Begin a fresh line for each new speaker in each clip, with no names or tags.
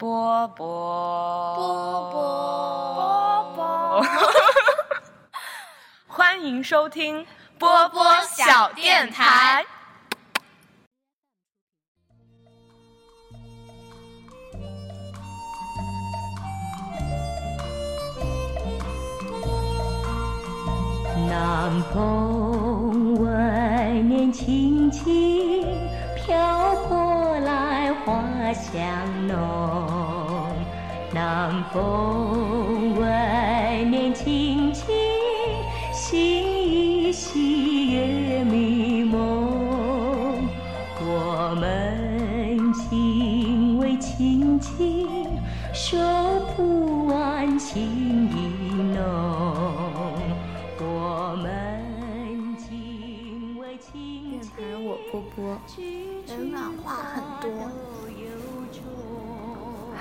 波波。
波
波。波，欢迎收听
波波小电台。
南风外面轻轻，香浓。南风外面轻轻，心依稀月迷蒙。我们情为不完情意浓。我们情为亲
电
亲。
台我波波。
人暖话很多。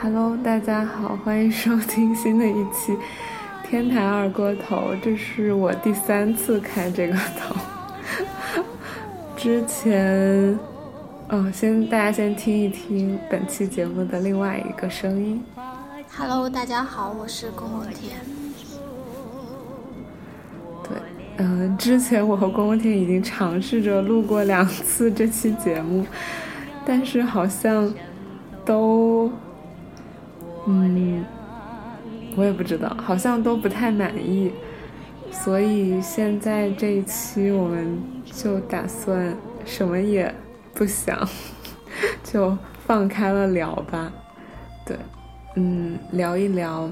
Hello，大家好，欢迎收听新的一期《天台二锅头》，这是我第三次开这个头。之前，哦，先大家先听一听本期节目的另外一个声音。
Hello，大家好，我是龚文天。
对，嗯、之前我和公公天已经尝试着录过两次这期节目，但是好像都，嗯，我也不知道，好像都不太满意，所以现在这一期我们就打算什么也不想，就放开了聊吧。对，嗯，聊一聊。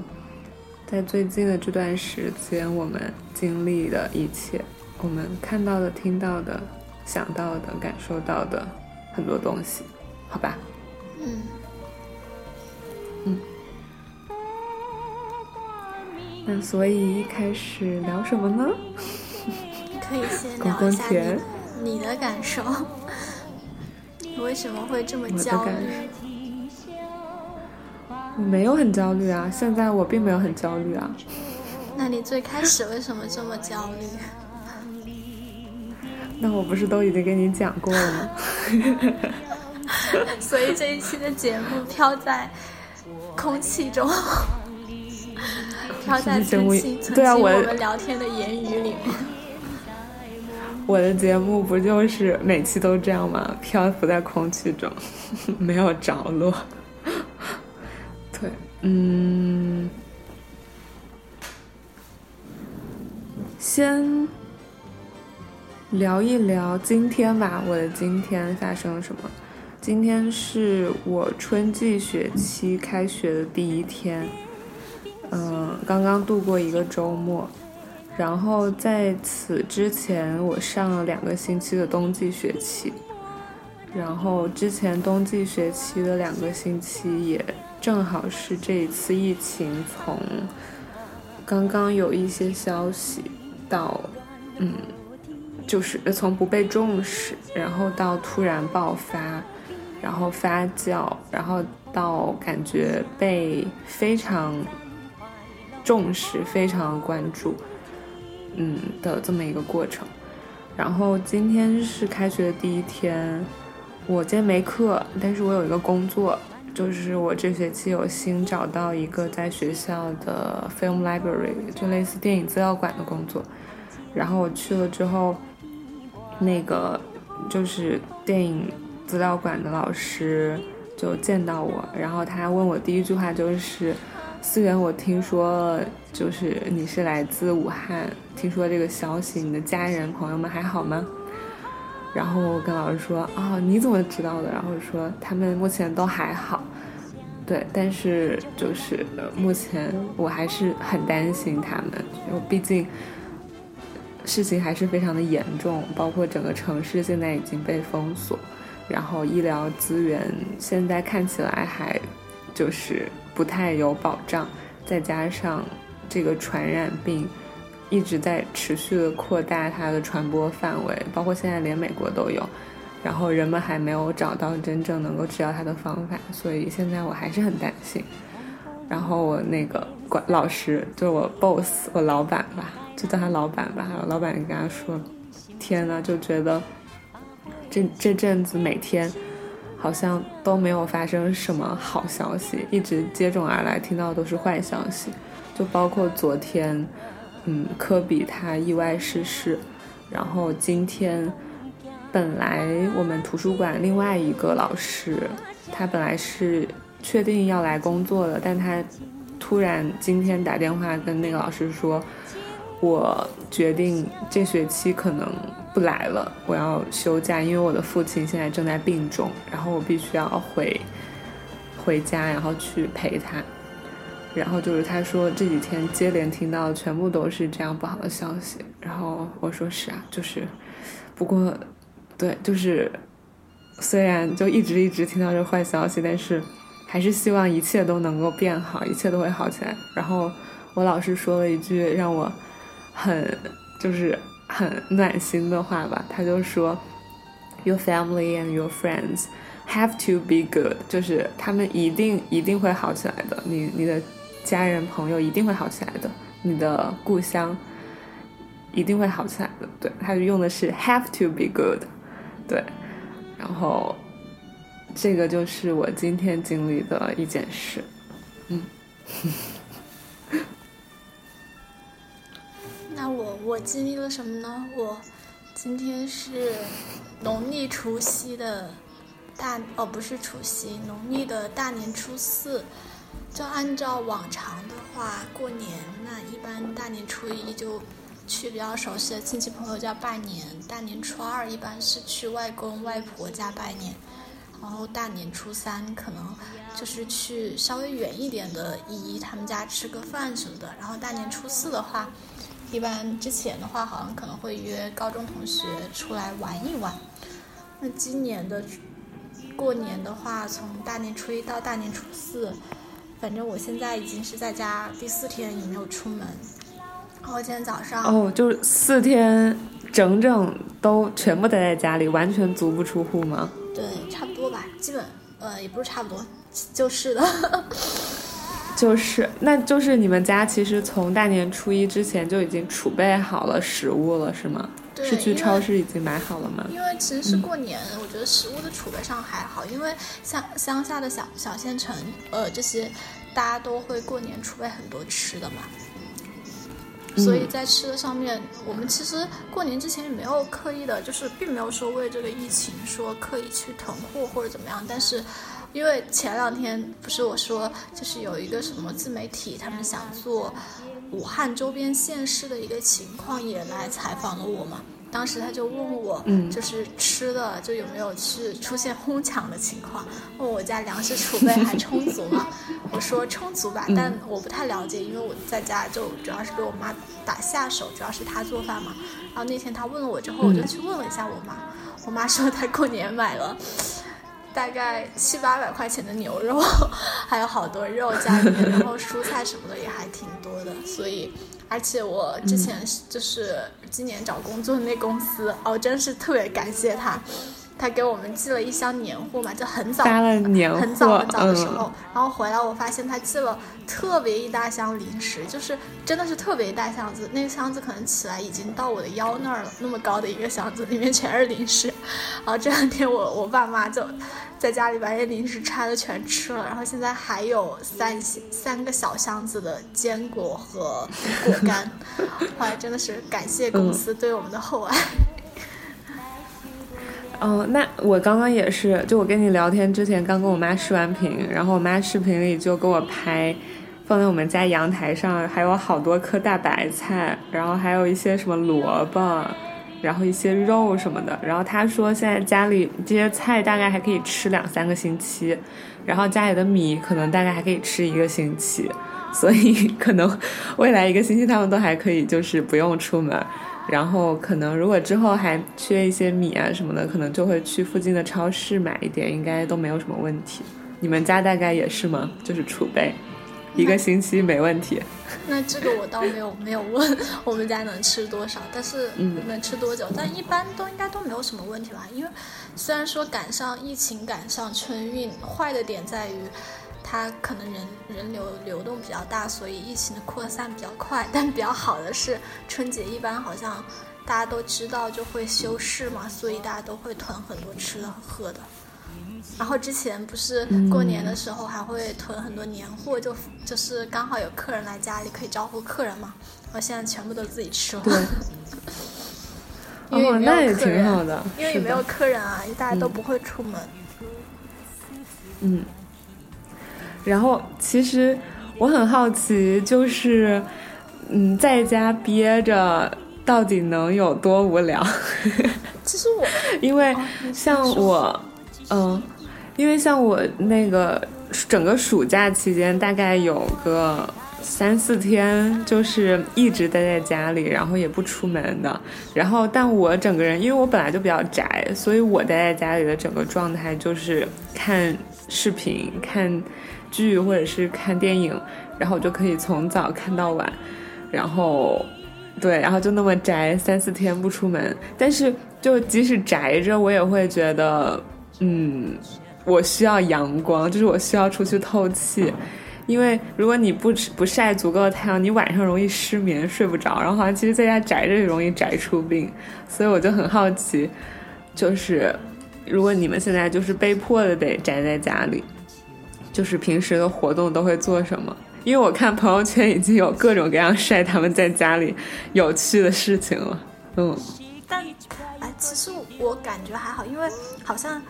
在最近的这段时间，我们经历的一切，我们看到的、听到的、想到的、感受到的很多东西，好吧？
嗯，
那所以一开始聊什么呢？
可以先
公
聊一下你你的感受。你 为什么会这么
我的感
焦虑？
我没有很焦虑啊，现在我并没有很焦虑啊。
那你最开始为什么这么焦虑？
那我不是都已经跟你讲过了吗？
所以这一期的节目飘在空气中，飘在
这期节目
曾经曾
对啊我
我们聊天的言语里面。
我的节目不就是每期都这样吗？漂浮在空气中，没有着落。对，嗯，先聊一聊今天吧，我的今天发生了什么？今天是我春季学期开学的第一天，嗯、刚刚度过一个周末。然后在此之前，我上了两个星期的冬季学期，然后之前冬季学期的两个星期也正好是这一次疫情从刚刚有一些消息到，嗯，就是从不被重视，然后到突然爆发，然后发酵，然后到感觉被非常重视、非常关注。嗯的这么一个过程。然后今天是开学的第一天，我今天没课，但是我有一个工作，就是我这学期有新找到一个在学校的 film library，就类似电影资料馆的工作。然后我去了之后，那个就是电影资料馆的老师就见到我，然后他问我第一句话就是。思源，我听说就是你是来自武汉，听说这个消息，你的家人朋友们还好吗？然后我跟老师说，啊、你怎么知道的？然后说他们目前都还好，对，但是就是目前我还是很担心他们，因为毕竟事情还是非常的严重，包括整个城市现在已经被封锁，然后医疗资源现在看起来还就是不太有保障，再加上这个传染病一直在持续的扩大它的传播范围，包括现在连美国都有，然后人们还没有找到真正能够治疗它的方法，所以现在我还是很担心。然后我那个管老师，就是我 boss，我老板吧，就叫他老板吧。老板跟他说：“天呐，就觉得这这阵子每天好像都没有发生什么好消息，一直接踵而来，听到都是坏消息，就包括昨天，嗯，科比他意外逝世，然后今天，本来我们图书馆另外一个老师，他本来是确定要来工作的，但他突然今天打电话跟那个老师说，我决定这学期可能。不来了，我要休假，因为我的父亲现在正在病重，然后我必须要回回家，然后去陪他。然后就是他说这几天接连听到全部都是这样不好的消息，然后我说是啊，就是不过对，就是虽然就一直一直听到这坏消息，但是还是希望一切都能够变好，一切都会好起来。然后我老师说了一句让我很就是。很暖心的话吧，他就说，Your family and your friends have to be good，就是他们一定一定会好起来的。你你的家人朋友一定会好起来的，你的故乡一定会好起来的。对，他就用的是 have to be good，对，然后这个就是我今天经历的一件事，嗯。
那我我经历了什么呢？我今天是农历除夕的大哦，不是除夕，农历的大年初四。就按照往常的话，过年那一般大年初一就去比较熟悉的亲戚朋友家拜年，大年初二一般是去外公外婆家拜年，然后大年初三可能就是去稍微远一点的姨姨他们家吃个饭什么的，然后大年初四的话。一般之前的话，好像可能会约高中同学出来玩一玩。那今年的过年的话，从大年初一到大年初四，反正我现在已经是在家第四天，也没有出门。然后今天早上
哦，就是四天整整都全部待在家里，完全足不出户吗？
对，差不多吧，基本呃也不是差不多，就是的。
就是，那就是你们家其实从大年初一之前就已经储备好了食物了，是吗？是去超市已经买好了吗？
因为其实是过年，我觉得食物的储备上还好，因为像乡下的小小县城，呃，这些大家都会过年储备很多吃的嘛，所以在吃的上面，我们其实过年之前也没有刻意的，就是并没有说为这个疫情说刻意去囤货或者怎么样，但是。因为前两天不是我说，就是有一个什么自媒体，他们想做武汉周边县市的一个情况，也来采访了我嘛。当时他就问我，就是吃的就有没有是出现哄抢的情况，问我家粮食储备还充足吗？我说充足吧，但我不太了解，因为我在家就主要是给我妈打下手，主要是她做饭嘛。然后那天他问了我之后，我就去问了一下我妈，我妈说她过年买了。大概七八百块钱的牛肉，还有好多肉家里面，然后蔬菜什么的也还挺多的，所以，而且我之前就是今年找工作的那公司，哦，真是特别感谢他。他给我们寄了一箱年货嘛，就很早，很早很早的时候，然后回来我发现他寄了特别一大箱零食，就是真的是特别一大箱子，那个箱子可能起来已经到我的腰那儿了，那么高的一个箱子，里面全是零食。然后这两天我我爸妈就在家里把这些零食拆了全吃了，然后现在还有三三个小箱子的坚果和果干，后来真的是感谢公司对我们的厚爱。
哦，那我刚刚也是，就我跟你聊天之前刚跟我妈视完频，然后我妈视频里就给我拍，放在我们家阳台上，还有好多颗大白菜，然后还有一些什么萝卜，然后一些肉什么的。然后她说现在家里这些菜大概还可以吃两三个星期，然后家里的米可能大概还可以吃一个星期，所以 可能未来一个星期他们都还可以就是不用出门。然后可能如果之后还缺一些米啊什么的，可能就会去附近的超市买一点，应该都没有什么问题。你们家大概也是吗？就是储备一个星期没问题。
那这个我倒没有没有问我们家能吃多少，但是能吃多久？但一般都应该都没有什么问题吧？因为虽然说赶上疫情赶上春运，坏的点在于。它可能人人流流动比较大，所以疫情的扩散比较快。但比较好的是，春节一般好像大家都知道就会休市嘛，所以大家都会囤很多吃的喝的。然后之前不是过年的时候还会囤很多年货，就就是刚好有客人来家里可以招呼客人嘛。我现在全部都自己吃了。因为
哦，
没有
那也挺
客人
好的，
因为也没有客人啊，大家都不会出门。
嗯，然后其实我很好奇，就是嗯，在家憋着到底能有多无聊？
其实我
因为像我，嗯，因为像我那个整个暑假期间，大概有个三四天，就是一直待在家里，然后也不出门的。然后，但我整个人，因为我本来就比较宅，所以我待在家里的整个状态就是看视频、看剧或者是看电影，然后我就可以从早看到晚，然后。对，然后就那么宅三四天不出门，但是就即使宅着，我也会觉得，嗯，我需要阳光，就是我需要出去透气，因为如果你不不晒足够的太阳，你晚上容易失眠，睡不着，然后好像其实在家宅着也容易宅出病，所以我就很好奇，就是如果你们现在就是被迫的得宅在家里，就是平时的活动都会做什么？因为我看朋友圈已经有各种各样晒他们在家里有趣的事情了，嗯。
但哎，其实我感觉还好，因为好像，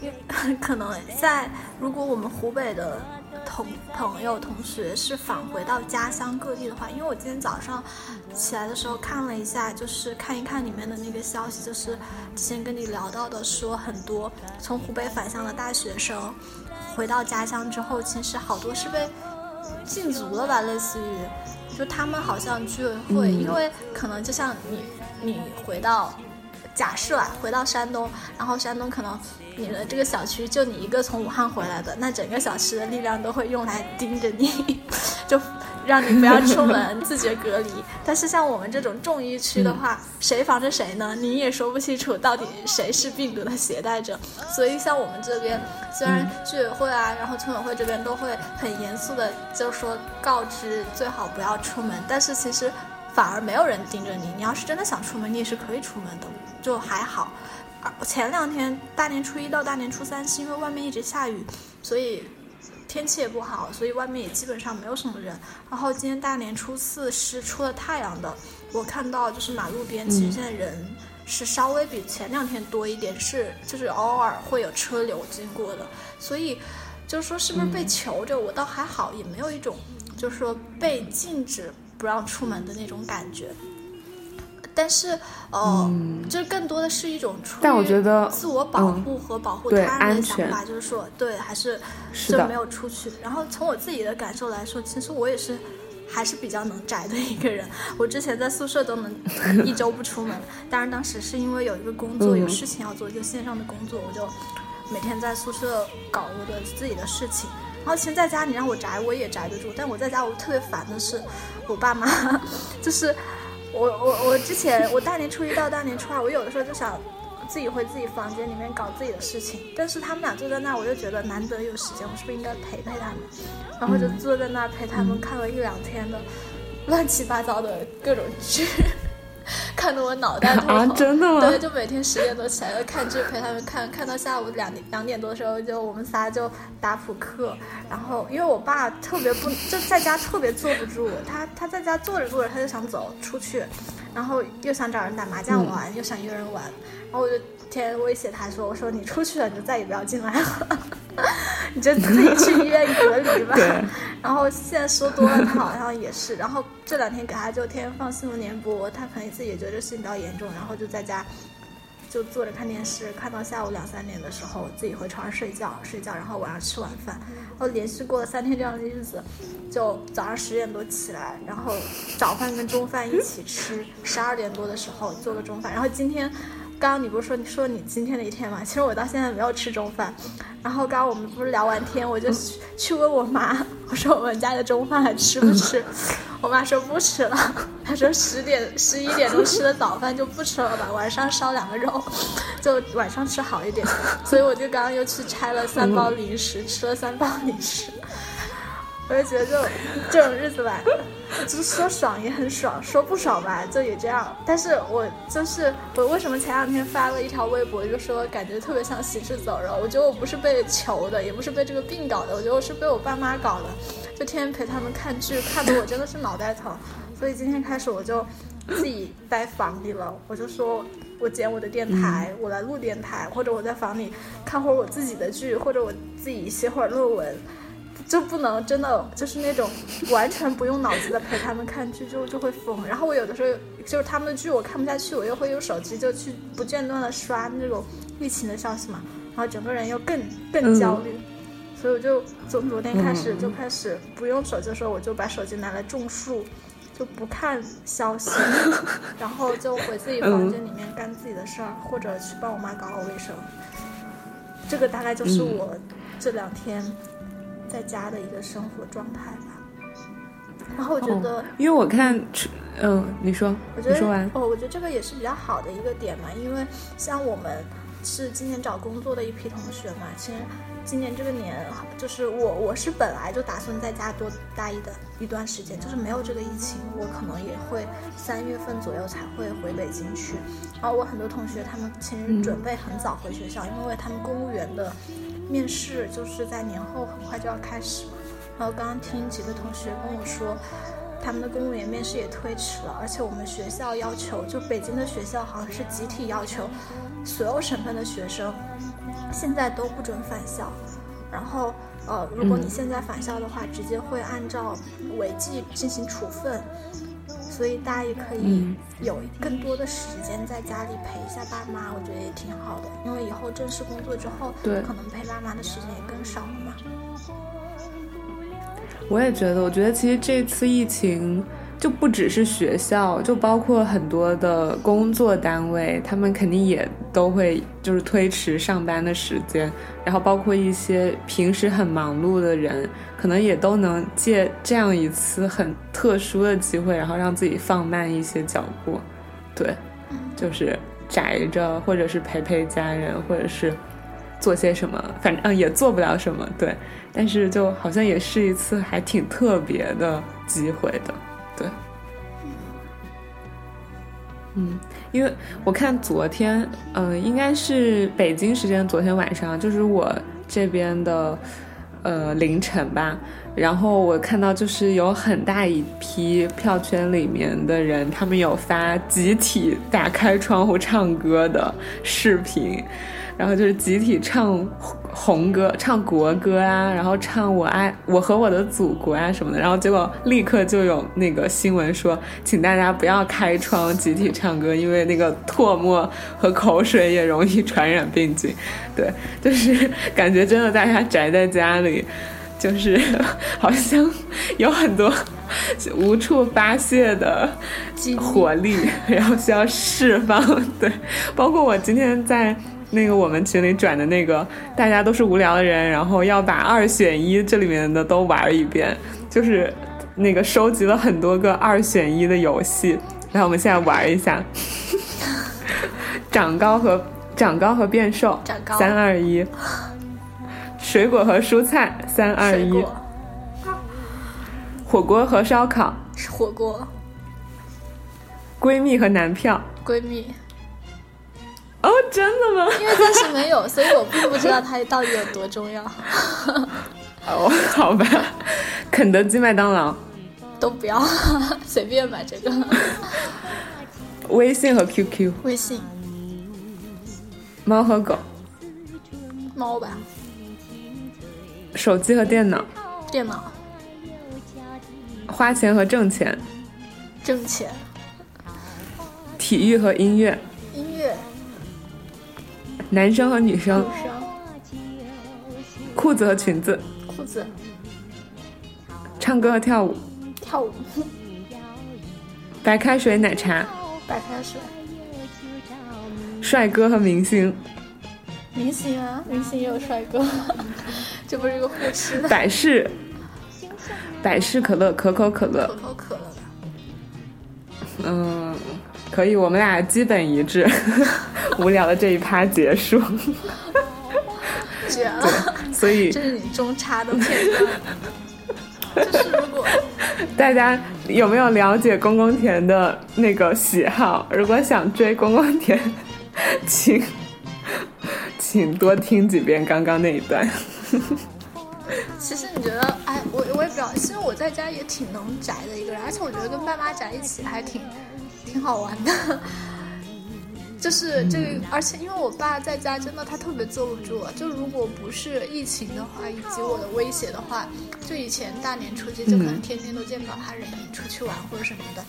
可能在如果我们湖北的同朋友同学是返回到家乡各地的话，因为我今天早上起来的时候看了一下，就是看一看里面的那个消息，就是之前跟你聊到的，说很多从湖北返乡的大学生回到家乡之后，其实好多是被禁足了吧，类似于。就他们好像居委会，
嗯
因为可能就像你，你回到假设啊，回到山东，然后山东可能你的这个小区就你一个从武汉回来的，那整个小区的力量都会用来盯着你，就让你不要出门，自觉隔离。但是像我们这种重疫区的话，谁防着谁呢？你也说不清楚到底谁是病毒的携带者。所以像我们这边，虽然居委会啊，然后村委会这边都会很严肃的就说告知最好不要出门，但是其实反而没有人盯着你。你要是真的想出门，你也是可以出门的，就还好。而前两天大年初一到大年初三是因为外面一直下雨，所以天气也不好，所以外面也基本上没有什么人。然后今天大年初四是出了太阳的，我看到就是马路边其实现在人是稍微比前两天多一点，是就是偶尔会有车流经过的，所以就是说是不是被求着，我倒还好，也没有一种就是说被禁止不让出门的那种感觉。但是，呃，就是更多的是一种出于
嗯但我觉得
自我保护和保护他人的
安全
想法，就是说，对，还是就没有出去。然后从我自己的感受来说，其实我也是还是比较能宅的一个人。我之前在宿舍都能一周不出门，当然当时是因为有一个工作、
嗯。
有事情要做，就线上的工作，我就每天在宿舍搞我的自己的事情。然后其实在家你让我宅，我也宅得住，但我在家我特别烦的是，我爸妈 就是我我我之前我大年初一到大年初二，我有的时候就想自己回自己房间里面搞自己的事情，但是他们俩坐在那儿，我就觉得难得有时间，我是不是应该陪陪他们？然后就坐在那儿陪他们看了一两天的乱七八糟的各种剧。看得我脑袋 痛。
啊真的吗
对，就每天十点多起来就看剧陪他们看，看到下午两点两点多的时候，就我们仨就打扑克。然后因为我爸特别不就在家特别坐不住，他他在家坐着坐着他就想走出去，然后又想找人打麻将玩，又想约人玩，然后我就天天威胁他说：“我说你出去了，你就再也不要进来了，你就自己去医院隔离吧。”
对
然后现在说多了，他好像也是。然后这两天给他就天天放新闻联播，他可能自己也觉得这事情比较严重，然后就在家就坐着看电视，看到下午两三点的时候，自己回床上睡觉，睡觉，然后晚上吃晚饭。然后连续过了三天这样的日子，就早上十点多起来，然后早饭跟中饭一起吃，十二点多的时候做个中饭。然后今天。刚刚你不是说你说你今天的一天嘛？其实我到现在没有吃中饭。然后刚刚我们不是聊完天，我就去去问我妈，我说我们家的中饭还吃不吃？我妈说不吃了，她说十点十一点钟吃的早饭就不吃了吧，晚上烧两个肉，就晚上吃好一点。所以我就刚刚又去拆了三包零食，吃了三包零食。我就觉得就这种日子吧，就是说爽也很爽，说不爽吧就也这样。但是我就是我为什么前两天发了一条微博，就说感觉特别像行尸走肉。我觉得我不是被求的，也不是被这个病搞的，我觉得我是被我爸妈搞的，就天天陪他们看剧，看得我真的是脑袋疼。所以今天开始我就自己待房里了，我就说我剪我的电台，我来录电台，或者我在房里看会儿我自己的剧，或者我自己写会儿论文。就不能真的就是那种完全不用脑子的陪他们看剧，就就会疯。然后我有的时候就是他们的剧我看不下去，我又会用手机就去不间断的刷那种疫情的消息嘛，然后整个人又更更焦虑。所以我就从昨天开始就开始不用手机的时候，我就把手机拿来种树，就不看消息，然后就回自己房间里面干自己的事儿，或者去帮我妈搞好卫生。这个大概就是我这两天。在家的一个生活状态吧，然后我觉得，
因为我看，嗯，你说，
我觉得
说完
哦，我觉得这个也是比较好的一个点嘛，因为像我们是今年找工作的一批同学嘛，其实今年这个年，就是我我是本来就打算在家多待一的一段时间，就是没有这个疫情，我可能也会三月份左右才会回北京去。然后我很多同学他们其实准备很早回学校，因为他们公务员的。面试就是在年后很快就要开始嘛，然后刚刚听几个同学跟我说，他们的公务员面试也推迟了，而且我们学校要求，就北京的学校好像是集体要求，所有省份的学生现在都不准返校，然后呃，如果你现在返校的话，直接会按照违纪进行处分。所以大家也可以有更多的时间在家里陪一下爸妈，我觉得也挺好的。因为以后正式工作之后，
对，
可能陪爸妈的时间也更少了嘛。
我也觉得，我觉得其实这次疫情。就不只是学校，就包括很多的工作单位，他们肯定也都会就是推迟上班的时间，然后包括一些平时很忙碌的人，可能也都能借这样一次很特殊的机会，然后让自己放慢一些脚步，对，就是宅着，或者是陪陪家人，或者是做些什么，反正嗯也做不了什么，对，但是就好像也是一次还挺特别的机会的。对，嗯，因为我看昨天，嗯，应该是北京时间昨天晚上，就是我这边的，呃，凌晨吧。然后我看到就是有很大一批票圈里面的人，他们有发集体打开窗户唱歌的视频。然后就是集体唱红歌、唱国歌啊，然后唱我爱我和我的祖国啊什么的，然后结果立刻就有那个新闻说，请大家不要开窗集体唱歌，因为那个唾沫和口水也容易传染病菌。对，就是感觉真的大家宅在家里，就是好像有很多无处发泄的活力，然后需要释放。对，包括我今天在。那个我们群里转的那个，大家都是无聊的人，然后要把二选一这里面的都玩一遍，就是那个收集了很多个二选一的游戏，然后我们现在玩一下，长高和长高和变瘦，三二一，水果和蔬菜，三二一，火锅和烧烤，
火锅，
闺蜜和男票，
闺蜜。
哦，真的吗？
因为暂时没有，所以我并不知道它到底有多重要。
哦，好吧，肯德基、麦当劳
都不要，随便买这个。
微信和 QQ。
微信。
猫和狗。
猫吧。
手机和电脑。
电脑。
花钱和挣钱。
挣钱。
体育和音乐。男生和女生，裤子和裙子，
裤子，
唱歌和跳舞，
跳舞，
白开水奶茶，
白开水，
帅哥和明星，
明星啊，明星也有帅哥，这不是一个互斥。的，
百事，百事可乐，可口可乐，
可口可乐。
嗯。可以，我们俩基本一致。无聊的这一趴结束。
绝了！
所以
这是你中插的片段。
大家有没有了解公公田的那个喜好？如果想追公公田，请请多听几遍刚刚那一段。
其实你觉得，哎，我我也不知道，其实我在家也挺能宅的一个人，而且我觉得跟爸妈宅一起还挺挺好玩的。就是这个，而且因为我爸在家真的他特别坐不住，就如果不是疫情的话，以及我的威胁的话，就以前大年初七就可能天天都见不到他人影，出去玩或者什么的。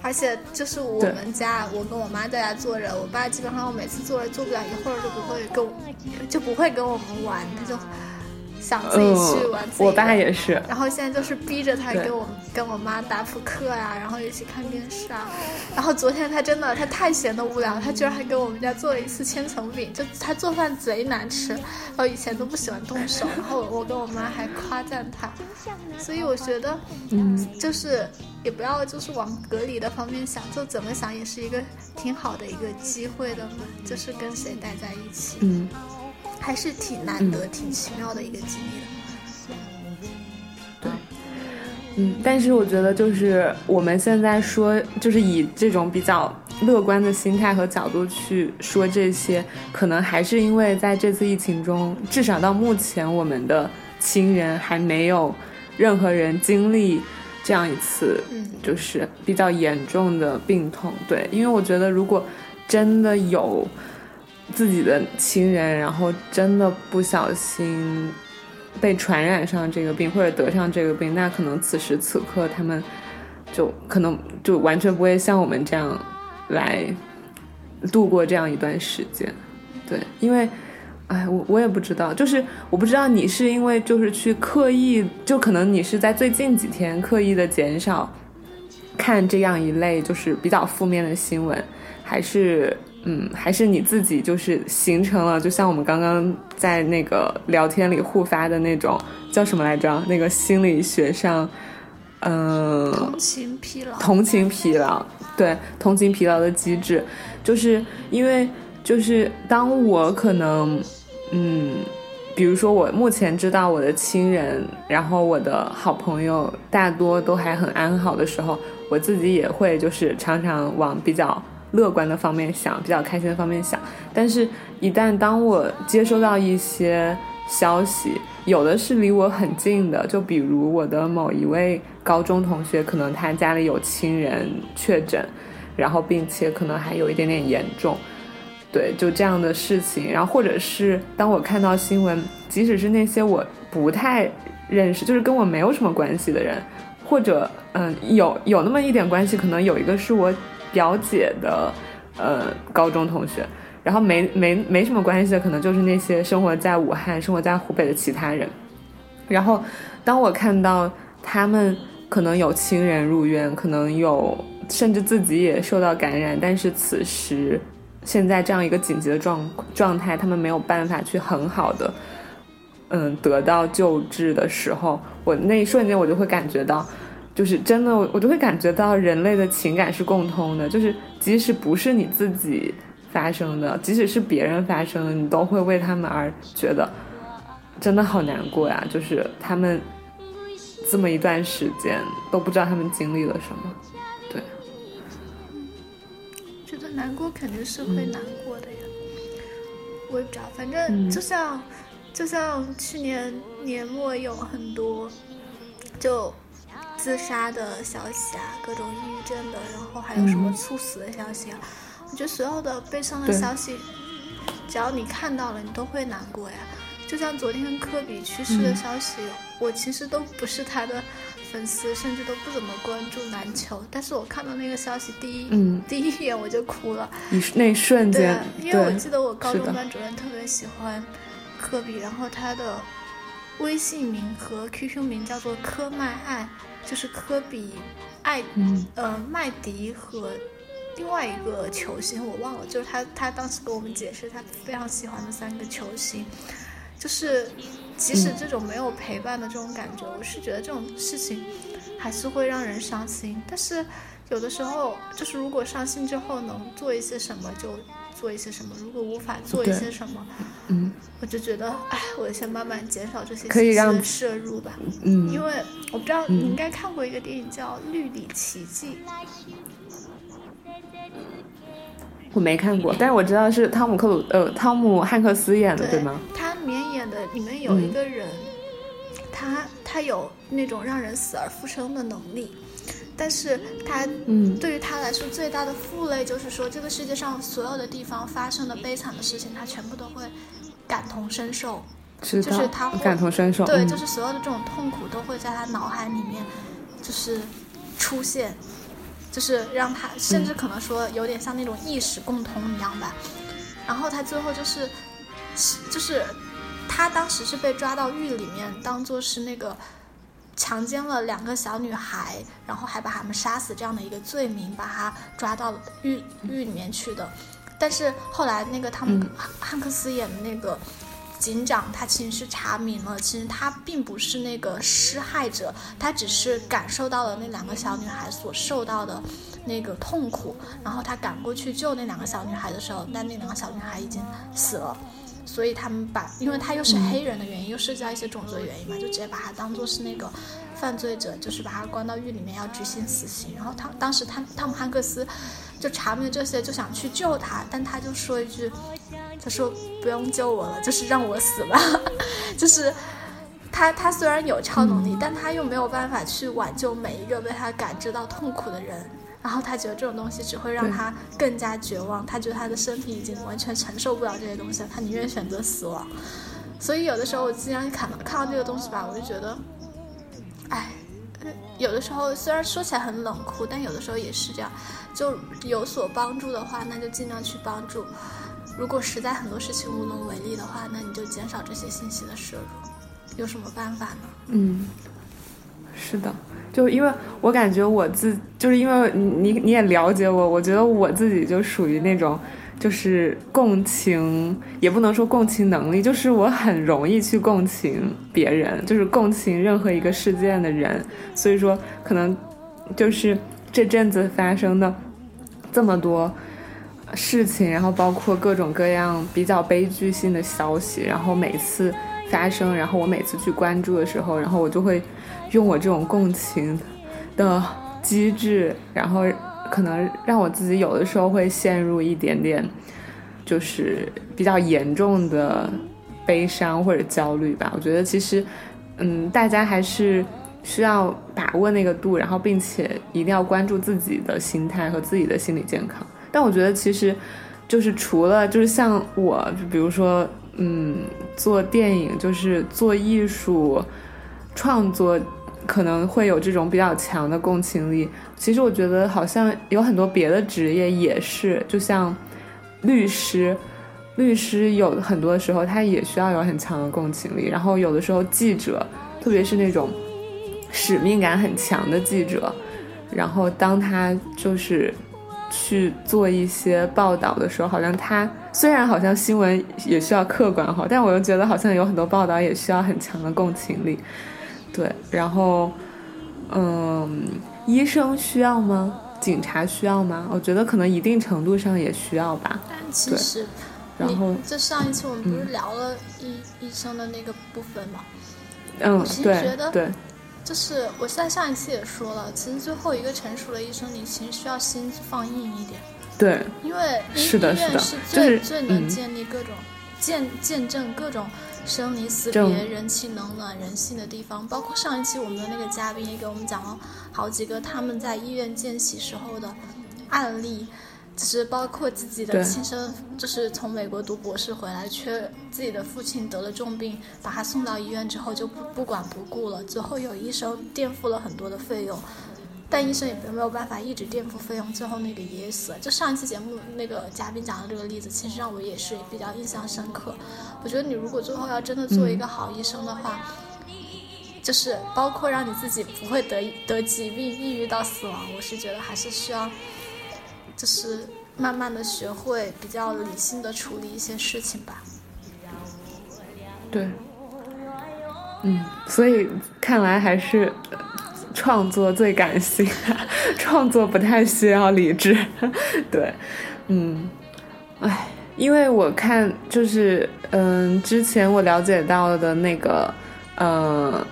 而且就是我们家，我跟我妈在家坐着，我爸基本上我每次坐着坐不了一会儿就不会跟，就不会跟我们玩，他就。想自己去玩，
我爸也是。
然后现在就是逼着他给我跟我妈打扑克啊，然后一起看电视啊。然后昨天他真的他太闲的无聊，他居然还给我们家做了一次千层饼，就他做饭贼难吃，我以前都不喜欢动手。然后我跟我妈还夸赞他，所以我觉得，嗯，就是也不要就是往隔离的方面想，就怎么想也是一个挺好的一个机会的嘛，就是跟谁待在一起，
嗯。
还是挺难得、挺奇妙的一个经历
的。对，嗯，但是我觉得就是我们现在说，就是以这种比较乐观的心态和角度去说这些，可能还是因为在这次疫情中，至少到目前，我们的亲人还没有任何人经历这样一次，就是比较严重的病痛。对，因为我觉得如果真的有。自己的亲人，然后真的不小心被传染上这个病，或者得上这个病，那可能此时此刻他们就可能就完全不会像我们这样来度过这样一段时间。对，因为，哎，我我也不知道，就是我不知道你是因为就是去刻意，就可能你是在最近几天刻意的减少看这样一类就是比较负面的新闻，还是？嗯，还是你自己就是形成了，就像我们刚刚在那个聊天里互发的那种叫什么来着？那个心理学上，嗯，
同情疲劳，
同情疲劳，对，同情疲劳的机制，就是因为就是当我可能，嗯，比如说我目前知道我的亲人，然后我的好朋友大多都还很安好的时候，我自己也会就是常常往比较。乐观的方面想，比较开心的方面想，但是，一旦当我接收到一些消息，有的是离我很近的，就比如我的某一位高中同学，可能他家里有亲人确诊，然后并且可能还有一点点严重，对，就这样的事情，然后或者是当我看到新闻，即使是那些我不太认识，就是跟我没有什么关系的人，或者嗯，有有那么一点关系，可能有一个是我。表姐的，呃，高中同学，然后没没没什么关系的，可能就是那些生活在武汉、生活在湖北的其他人。然后，当我看到他们可能有亲人入院，可能有甚至自己也受到感染，但是此时现在这样一个紧急的状状态，他们没有办法去很好的，嗯，得到救治的时候，我那一瞬间我就会感觉到。就是真的，我我就会感觉到人类的情感是共通的。就是即使不是你自己发生的，即使是别人发生的，你都会为他们而觉得真的好难过呀。就是他们这么一段时间都不知道他们经历了什么。对，
觉得难过肯定是会难过的呀。我也不知道，反正就像就像去年年末有很多就。自杀的消息啊，各种抑郁症的，然后还有什么猝死的消息啊？我觉得所有的悲伤的消息，只要你看到了，你都会难过呀。就像昨天科比去世的消息，我其实都不是他的粉丝，甚至都不怎么关注篮球，但是我看到那个消息，第一，嗯，第一眼我就哭了。
你那瞬间，
因为我记得我高中班主任特别喜欢科比，然后他的微信名和 QQ 名叫做科麦爱。就是科比、艾呃麦迪和另外一个球星我忘了，就是他他当时跟我们解释他非常喜欢的三个球星，就是即使这种没有陪伴的这种感觉，我是觉得这种事情还是会让人伤心。但是有的时候就是如果伤心之后能做一些什么就做一些什么，如果无法做一些什么，
嗯。
我就觉得，哎，我先慢慢减少这些摄入吧。
嗯。
因为我不知道你应该看过一个电影叫《绿里奇迹》，
我没看过，但是我知道是汤姆克鲁呃汤姆汉克斯演的，对吗？
他里面演的里面有一个人，他他有那种让人死而复生的能力，但是他
嗯
对于他来说最大的负累就是说，这个世界上所有的地方发生的悲惨的事情，他全部都会感同身受。
是，
就是他会
感同身受，
对，
嗯
就是所有的这种痛苦都会在他脑海里面，就是出现，就是让他甚至可能说有点像那种意识共通一样吧。然后他最后就是，是就是他当时是被抓到狱里面，当做是那个强奸了两个小女孩，然后还把她们杀死这样的一个罪名，把他抓到狱狱里面去的。但是后来那个汤姆
嗯
汉汉克斯演的那个警长，他其实是查明了，其实他并不是那个施害者，他只是感受到了那两个小女孩所受到的那个痛苦，然后他赶过去救那两个小女孩的时候，但那两个小女孩已经死了。所以他们把，因为他又是黑人的原因，又涉及到一些种族的原因嘛，就直接把他当做是那个犯罪者，就是把他关到狱里面要执行死刑。然后他当时他汤姆汉克斯就查明这些，就想去救他，但他就说一句，他说不用救我了，就是让我死吧，就是。他他虽然有超能力，但他又没有办法去挽救每一个被他感知到痛苦的人。然后他觉得这种东西只会让他更加绝望，他觉得他的身体已经完全承受不了这些东西了，他宁愿选择死亡。所以有的时候我经常看到看到这个东西吧，我就觉得，哎，呃有的时候虽然说起来很冷酷，但有的时候也是这样，就有所帮助的话，那就尽量去帮助。如果实在很多事情无能为力的话，那你就减少这些信息的摄入。有什么办法呢？
嗯，是的，就因为我感觉我自，就是因为你你你也了解我，我觉得我自己就属于那种，就是共情，也不能说共情能力，就是我很容易去共情别人，就是共情任何一个事件的人，所以说可能就是这阵子发生的这么多。事情，然后包括各种各样比较悲剧性的消息，然后每次发生，然后我每次去关注的时候，然后我就会用我这种共情的机制，然后可能让我自己有的时候会陷入一点点，就是比较严重的悲伤或者焦虑吧。我觉得其实，嗯，大家还是需要把握那个度，然后并且一定要关注自己的心态和自己的心理健康。但我觉得其实，就是除了就是像我，就比如说，嗯，做电影就是做艺术创作，可能会有这种比较强的共情力。其实我觉得好像有很多别的职业也是，就像律师，律师有很多时候他也需要有很强的共情力。然后有的时候记者，特别是那种使命感很强的记者，然后当他就是。去做一些报道的时候，好像他虽然好像新闻也需要客观哈，但我又觉得好像有很多报道也需要很强的共情力。对，然后，嗯，医生需要吗？警察需要吗？我觉得可能一定程度上也需要吧。
但其实，
然后
就上一次我们不是聊了医、医生的那个部分吗？
嗯，
其实
对
觉得
对。
就是我在上一期也说了，其实最后一个成熟的医生，你其实需要心放硬一点，
对，
因为医
是的
医院
是
最、
就是
最能
嗯
建立各种见见证各种生离死别、人情冷暖、人性的地方。包括上一期我们的那个嘉宾也给我们讲了好几个他们在医院见习时候的案例。就是包括自己的亲生，就是从美国读博士回来，却自己的父亲得了重病，把他送到医院之后就不不管不顾了。最后有医生垫付了很多的费用，但医生也没有办法一直垫付费用，最后那个爷爷死了。就上一期节目那个嘉宾讲的这个例子，其实让我也是比较印象深刻。我觉得你如果最后要真的做一个好医生的话，就是包括让你自己不会得得疾病、抑郁到死亡，我是觉得还是需要。就是慢慢的学会比较理性的处理一些事情吧。
对，嗯，所以看来还是呃创作最感性，创作不太需要理智。对，嗯，唉，因为我看就是嗯，之前我了解到的那个嗯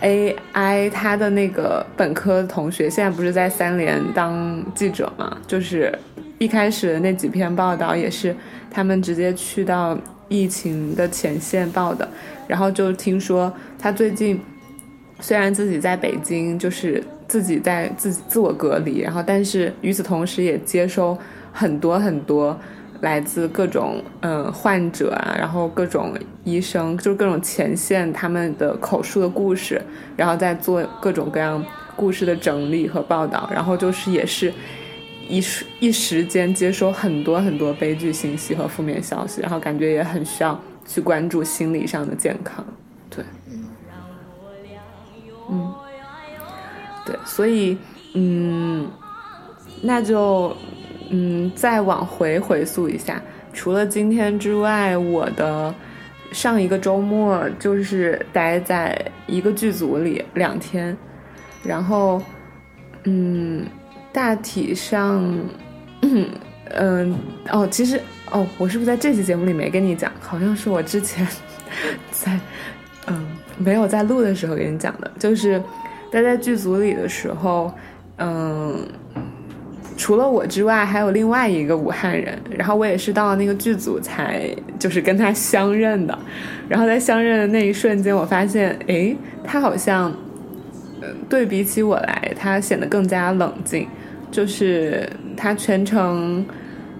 AI 他的那个本科同学，现在不是在三联当记者嘛？就是一开始的那几篇报道也是他们直接去到疫情的前线报的，然后就听说他最近虽然自己在北京，就是自己在自自我隔离，然后但是与此同时也接收很多很多。来自各种嗯患者啊，然后各种医生，就是各种前线他们的口述的故事，然后再做各种各样故事的整理和报道，然后就是也是一时一时间接收很多很多悲剧信息和负面消息，然后感觉也很需要去关注心理上的健康，所以嗯，那就。嗯，再往回回溯一下，除了今天之外，我的上一个周末就是待在一个剧组里两天，然后，嗯，大体上，嗯，哦，其实，哦，我是不是在这期节目里没跟你讲？好像是我之前 在，嗯，没有在录的时候跟你讲的，就是待在剧组里的时候，嗯。除了我之外，还有另外一个武汉人，然后我也是到了那个剧组才就是跟他相认的，然后在相认的那一瞬间，我发现，诶，他好像，呃，对比起我来，他显得更加冷静，就是他全程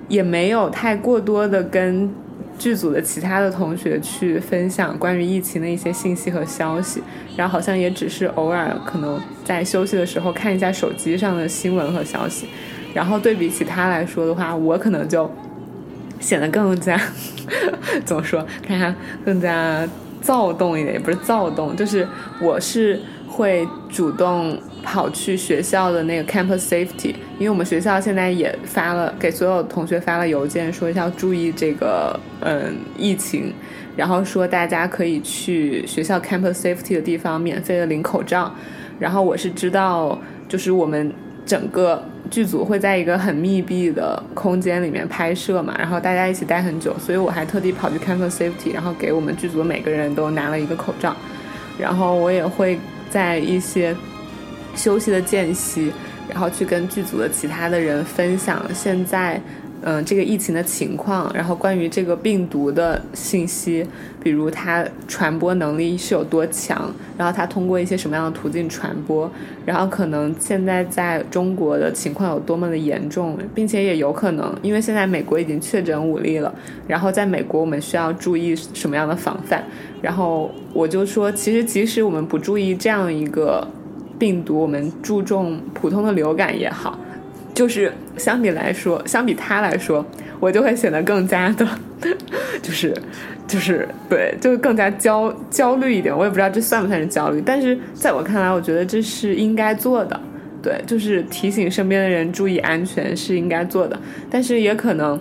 也没有太过多的跟剧组的其他的同学去分享关于疫情的一些信息和消息，然后好像也只是偶尔可能在休息的时候看一下手机上的新闻和消息。然后对比起他来说的话，我可能就显得更加 怎么说？看看更加躁动一点，也不是躁动，就是我是会主动跑去学校的那个 campus safety，因为我们学校现在也发了给所有同学发了邮件，说要注意这个嗯疫情，然后说大家可以去学校 campus safety 的地方免费的领口罩，然后我是知道，就是我们整个。剧组会在一个很密闭的空间里面拍摄嘛，然后大家一起待很久，所以我还特地跑去 campus safety，然后给我们剧组每个人都拿了一个口罩，然后我也会在一些休息的间隙，然后去跟剧组的其他的人分享现在。嗯，这个疫情的情况，然后关于这个病毒的信息，比如它传播能力是有多强，然后它通过一些什么样的途径传播，然后可能现在在中国的情况有多么的严重，并且也有可能，因为现在美国已经确诊五例了，然后在美国我们需要注意什么样的防范，然后我就说，其实即使我们不注意这样一个病毒，我们注重普通的流感也好。就是相比来说，相比他来说，我就会显得更加的，就是，就是对，就更加焦焦虑一点。我也不知道这算不算是焦虑，但是在我看来，我觉得这是应该做的。对，就是提醒身边的人注意安全是应该做的。但是也可能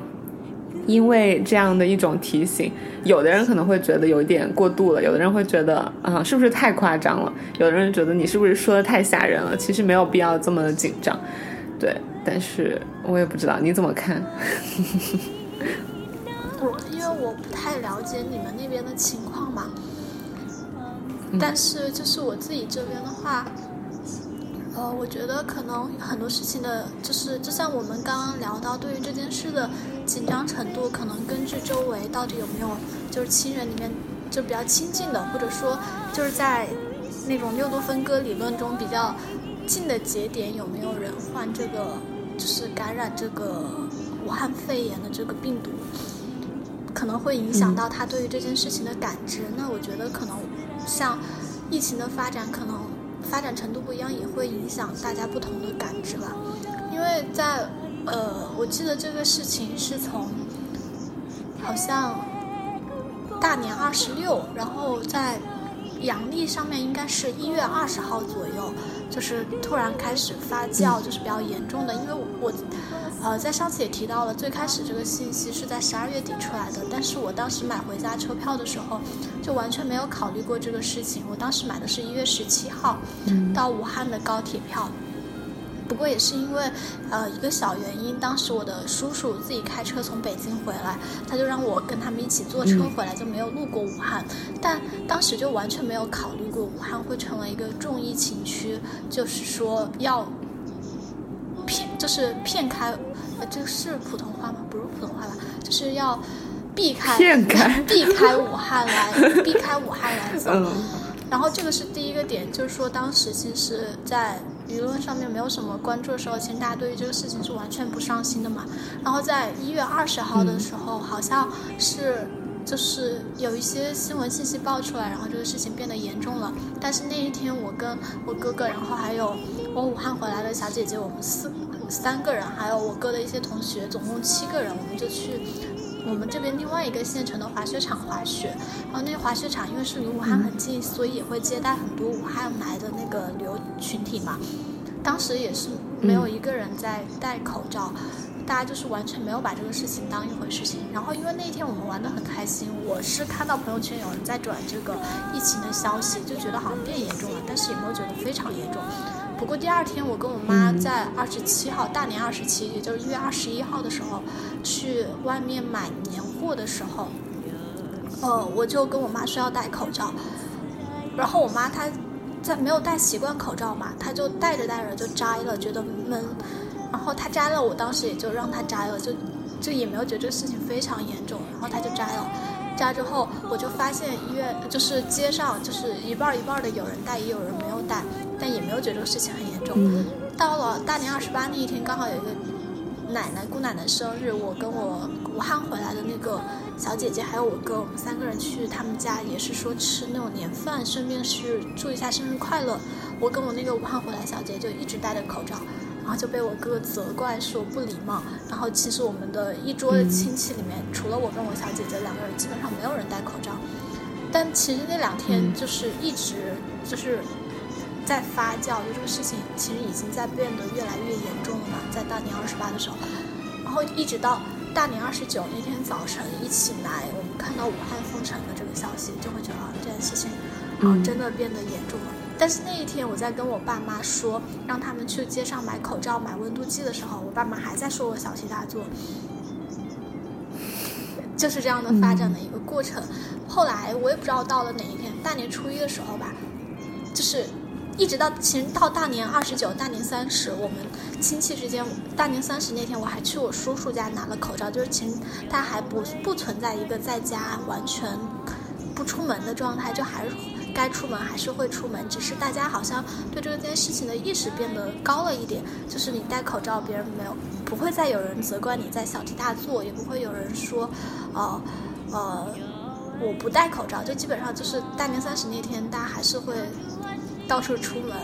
因为这样的一种提醒，有的人可能会觉得有一点过度了，有的人会觉得啊，是不是太夸张了？有的人觉得你是不是说的太吓人了？其实没有必要这么的紧张，对。但是我也不知道你怎么看。
我 因为我不太了解你们那边的情况嘛，但是就是我自己这边的话，呃，我觉得可能很多事情的，就是就像我们刚刚聊到，对于这件事的紧张程度，可能根据周围到底有没有就是亲人里面就比较亲近的，或者说就是在那种六度分割理论中比较近的节点，有没有人患这个。就是感染这个武汉肺炎的这个病毒，可能会影响到他对于这件事情的感知。那我觉得可能像疫情的发展，可能发展程度不一样，也会影响大家不同的感知吧。因为在呃，我记得这个事情是从好像大年二十六，然后在。阳历上面应该是一月二十号左右，就是突然开始发酵，就是比较严重的。因为我，呃，在上次也提到了，最开始这个信息是在十二月底出来的，但是我当时买回家车票的时候，就完全没有考虑过这个事情。我当时买的是一月十七号到武汉的高铁票，不过也是因为，呃，一个小原因，当时我的叔叔自己开车从北京回来，他就让我跟他们一起坐车回来，就没有路过武汉。但当时就完全没有考虑过武汉会成为一个重疫情区，就是说要骗，就是骗开，呃，这个是普通话吗？不是普通话吧？就是要避开
开
避开武汉来，避开武汉来 走。
嗯
然后这个是第一个点，就是说当时其实，在舆论上面没有什么关注的时候，其实大家对于这个事情是完全不上心的嘛。然后在一月二十号的时候，好像是就是有一些新闻信息爆出来，然后这个事情变得严重了。但是那一天，我跟我哥哥，然后还有我武汉回来的小姐姐，我们四三个人，还有我哥的一些同学，总共七个人，我们就去。我们这边另外一个县城的滑雪场滑雪，然后那个滑雪场因为是离武汉很近，所以也会接待很多武汉来的那个旅游群体嘛。当时也是没有一个人在戴口罩，大家就是完全没有把这个事情当一回事情。然后因为那天我们玩得很开心，我是看到朋友圈有人在转这个疫情的消息，就觉得好像变严重了，但是也没有觉得非常严重。不过第二天，我跟我妈在二十七号，大年二十七，也就是一月二十一号的时候，去外面买年货的时候，呃，我就跟我妈说要戴口罩，然后我妈她在没有戴习惯口罩嘛，她就戴着戴着就摘了，觉得闷，然后她摘了，我当时也就让她摘了，就就也没有觉得这个事情非常严重，然后她就摘了。摘之后，我就发现医院就是街上就是一半一半的，有人戴，也有人没有戴，但也没有觉得这个事情很严重。
嗯
到了大年二十八那一天，刚好有一个奶奶姑奶奶生日，我跟我武汉回来的那个小姐姐还有我哥，我们三个人去他们家，也是说吃那种年饭，顺便是祝一下生日快乐。我跟我那个武汉回来小姐就一直戴着口罩，然后就被我哥责怪说不礼貌。然后其实我们的一桌的亲戚里面，除了我跟我小姐姐两个人，基本上没有人戴口罩。但其实那两天就是一直就是在发酵，就这个事情其实已经在变得越来越严重了嘛，在大年二十八的时候，然后一直到大年二十九那天早晨一起来，我们看到武汉封城的这个消息，就会觉得啊这件事情真的变得严重了。但是那一天我在跟我爸妈说让他们去街上买口罩、买温度计的时候，我爸妈还在说我小题大做。就是这样的发展的一个过程。后来我也不知道到了哪一天，大年初一的时候吧，就是一直到其实到大年二十九、大年三十，我们亲戚之间，大年三十那天我还去我叔叔家拿了口罩，就是其实他还不不存在一个在家完全不出门的状态，就还是。该出门还是会出门，只是大家好像对这件事情的意识变得高了一点。就是你戴口罩，别人没有不会再有人责怪你在小题大做，也不会有人说，呃呃，我不戴口罩。就基本上就是大年三十那天，大家还是会到处出门，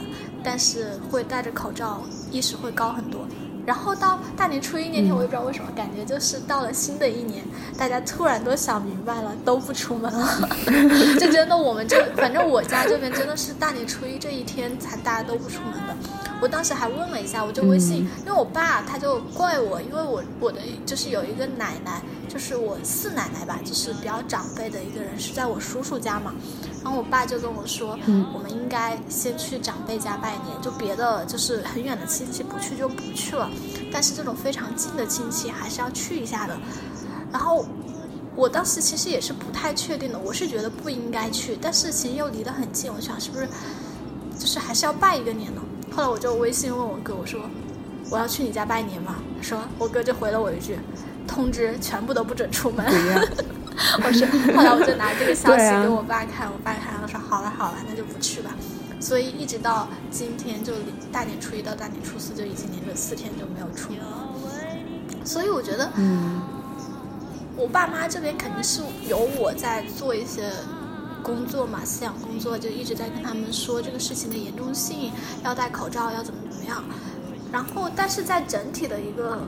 但是会戴着口罩，意识会高很多。然后到大年初一那天，我也不知道为什么，感觉就是到了新的一年，大家突然都想明白了，都不出门了。就真的，我们这反正我家这边真的是大年初一这一天才大家都不出门的。我当时还问了一下，我就微信，因为我爸他就怪我，因为我我的就是有一个奶奶，就是我四奶奶吧，就是比较长辈的一个人，是在我叔叔家嘛。然后我爸就跟我说，
嗯
我们应该先去长辈家拜年，就别的就是很远的亲戚不去就不去了，但是这种非常近的亲戚还是要去一下的。然后我当时其实也是不太确定的，我是觉得不应该去，但是其实又离得很近，我想是不是就是还是要拜一个年呢？后来我就微信问我哥，我说我要去你家拜年吗？说我哥就回了我一句，通知全部都不准出门。我说，后来我就拿这个消息给我爸看，我爸看了说好了好了，那就不去吧。所以一直到今天，就大年初一到大年初四，就已经连着四天就没有出门了。所以我觉得，
嗯
我爸妈这边肯定是有我在做一些工作嘛，思想工作，就一直在跟他们说这个事情的严重性，要戴口罩，要怎么怎么样。然后，但是在整体的一个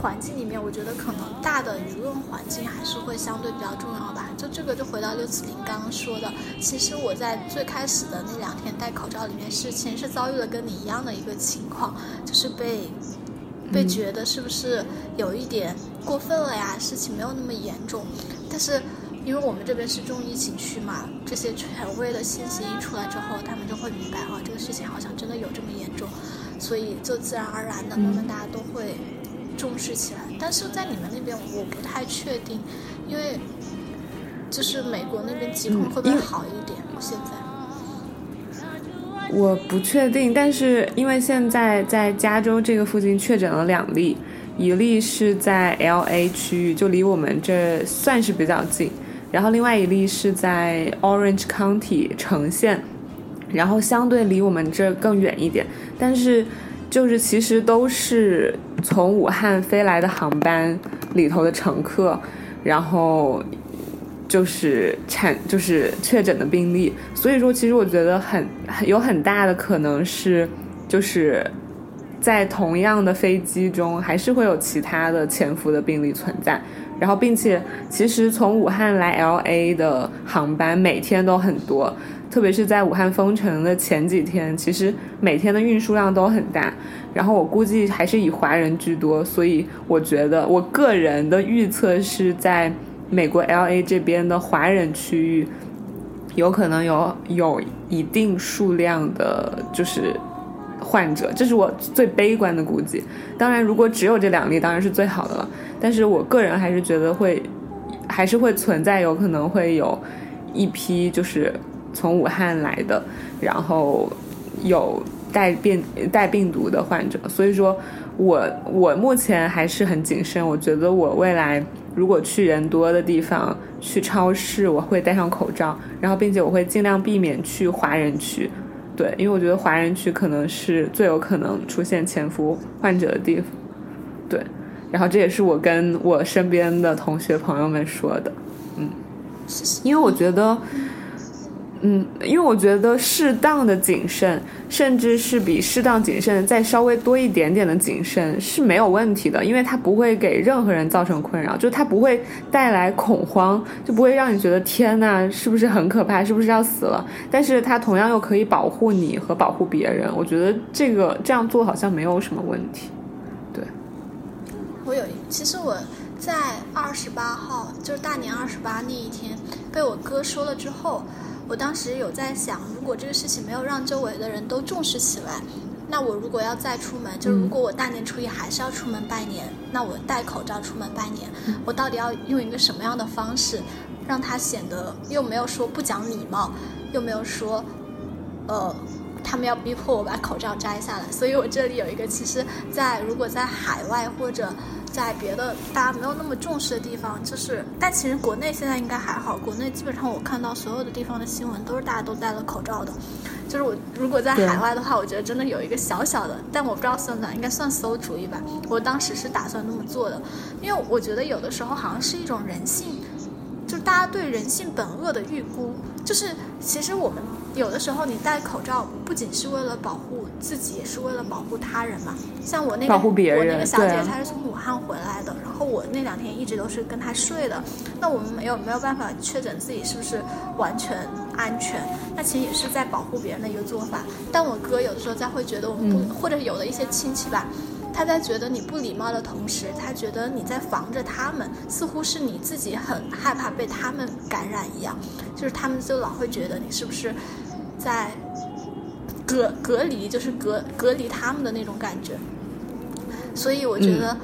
环境里面，我觉得可能大的舆论环境还是会相对比较重要吧。就这个，就回到六四零刚刚说的，其实我在最开始的那两天戴口罩里面是，其实是遭遇了跟你一样的一个情况，就是被被觉得是不是有一点过分了呀？事情没有那么严重，但是因为我们这边是重疫情区嘛，这些权威的信息一出来之后，他们就会明白哈、这个事情好像真的有这么严重，所以就自然而然的，慢慢大家都会重视起来。但是在你们那边，我不太确定，因为就是美国那边疾控会不会好一点？现在
我不确定，但是因为现在在加州这个附近确诊了两例，一例是在 L A 区域，就离我们这算是比较近，然后另外一例是在 Orange County 城县，然后相对离我们这更远一点，但是就是其实都是从武汉飞来的航班里头的乘客，然后。就是产就是确诊的病例，所以说其实我觉得很有很大的可能是，就是在同样的飞机中还是会有其他的潜伏的病例存在，然后并且其实从武汉来 L A 的航班每天都很多，特别是在武汉封城的前几天，其实每天的运输量都很大，然后我估计还是以华人居多，所以我觉得我个人的预测是在。美国 L A 这边的华人区域，有可能有有一定数量的，就是患者，这是我最悲观的估计。当然，如果只有这两例，当然是最好的了。但是我个人还是觉得会，还是会存在有可能会有一批就是从武汉来的，然后有带病带病毒的患者。所以说我我目前还是很谨慎。我觉得我未来。如果去人多的地方，去超市，我会戴上口罩，然后并且我会尽量避免去华人区，对，因为我觉得华人区可能是最有可能出现潜伏患者的地方，对，然后这也是我跟我身边的同学朋友们说的，嗯，因为我觉得。嗯，因为我觉得适当的谨慎，甚至是比适当谨慎再稍微多一点点的谨慎是没有问题的，因为它不会给任何人造成困扰，就它不会带来恐慌，就不会让你觉得天呐，是不是很可怕，是不是要死了？但是它同样又可以保护你和保护别人，我觉得这个这样做好像没有什么问题。对，
我有，其实我在二十八号，就是大年二十八那一天，被我哥说了之后。我当时有在想，如果这个事情没有让周围的人都重视起来，那我如果要再出门，就如果我大年初一还是要出门拜年，那我戴口罩出门拜年，我到底要用一个什么样的方式，让它显得又没有说不讲礼貌，又没有说，呃，他们要逼迫我把口罩摘下来。所以我这里有一个，其实，在如果在海外或者。在别的大家没有那么重视的地方，就是，但其实国内现在应该还好。国内基本上我看到所有的地方的新闻都是大家都戴了口罩的。就是我如果在海外的话，我觉得真的有一个小小的，但我不知道算不算，应该算馊主意吧。我当时是打算那么做的，因为我觉得有的时候好像是一种人性，就是大家对人性本恶的预估，就是其实我们。有的时候你戴口罩不仅是为了保护自己，也是为了保护他人嘛。像我那个我那个小姐，她是从武汉回来的，然后我那两天一直都是跟她睡的。那我们没有没有办法确诊自己是不是完全安全，那其实也是在保护别人的一个做法。但我哥有的时候在会觉得我们不，或者有的一些亲戚吧，他在觉得你不礼貌的同时，他觉得你在防着他们，似乎是你自己很害怕被他们感染一样，就是他们就老会觉得你是不是。在隔隔离，就是隔隔离他们的那种感觉，所以我觉得，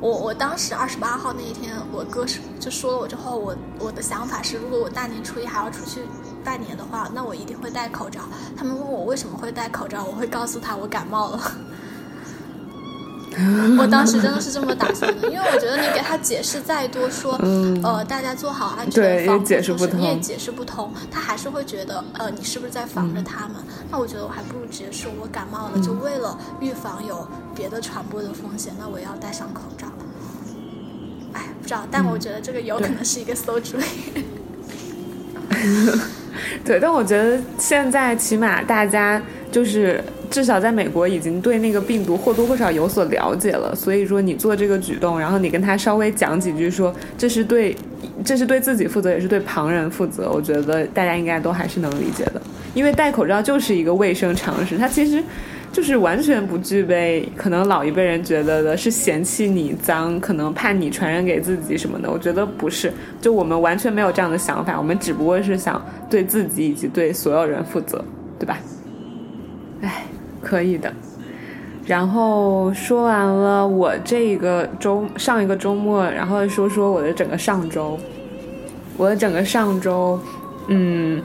我我当时二十八号那一天，我哥是就说了我之后，我我的想法是，如果我大年初一还要出去拜年的话，那我一定会戴口罩。他们问我为什么会戴口罩，我会告诉他我感冒了。我当时真的是这么打算的，因为我觉得你给他解释再多，说呃大家做好安全防护措施，你也解释不通，他还是会觉得呃你是不是在防着他们？那我觉得我还不如直接说我感冒了，就为了预防有别的传播的风险，那我要戴上口罩。哎，不知道，但我觉得这个有可能是一个馊主意。
对，但我觉得现在起码大家就是。至少在美国已经对那个病毒或多或少有所了解了，所以说你做这个举动，然后你跟他稍微讲几句，说这是对，这是对自己负责，也是对旁人负责。我觉得大家应该都还是能理解的，因为戴口罩就是一个卫生常识，它其实就是完全不具备可能老一辈人觉得的是嫌弃你脏，可能怕你传染给自己什么的。我觉得不是，就我们完全没有这样的想法，我们只不过是想对自己以及对所有人负责，对吧？哎。可以的，然后说完了我这个周上一个周末，然后说说我的整个上周。我的整个上周，嗯，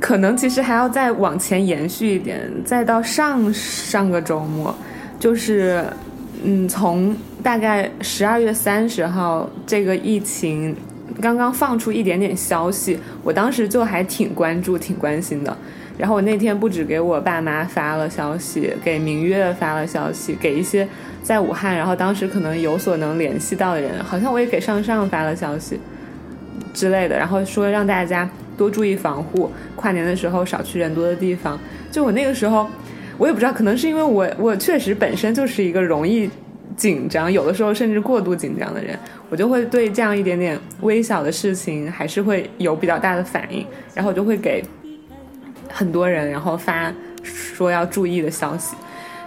可能其实还要再往前延续一点，再到上上个周末，就是嗯，从大概十二月三十号这个疫情刚刚放出一点点消息，我当时就还挺关注、挺关心的。然后我那天不止给我爸妈发了消息，给明月发了消息，给一些在武汉，然后当时可能有所能联系到的人，好像我也给上上发了消息之类的，然后说让大家多注意防护，跨年的时候少去人多的地方。就我那个时候，我也不知道，可能是因为我我确实本身就是一个容易紧张，有的时候甚至过度紧张的人，我就会对这样一点点微小的事情还是会有比较大的反应，然后我就会给。很多人，然后发说要注意的消息，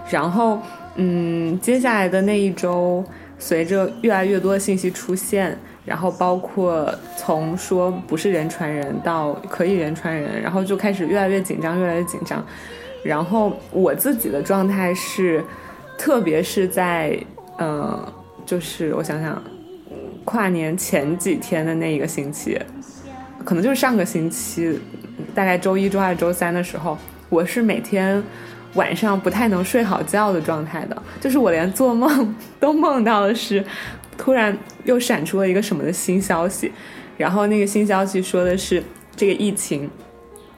然后，嗯，接下来的那一周，随着越来越多的信息出现，然后包括从说不是人传人到可以人传人，然后就开始越来越紧张，越来越紧张。然后我自己的状态是，特别是在，嗯，就是我想想，跨年前几天的那一个星期，可能就是上个星期。大概周一周二周三的时候，我是每天晚上不太能睡好觉的状态的，就是我连做梦都梦到的是，突然又闪出了一个什么的新消息，然后那个新消息说的是这个疫情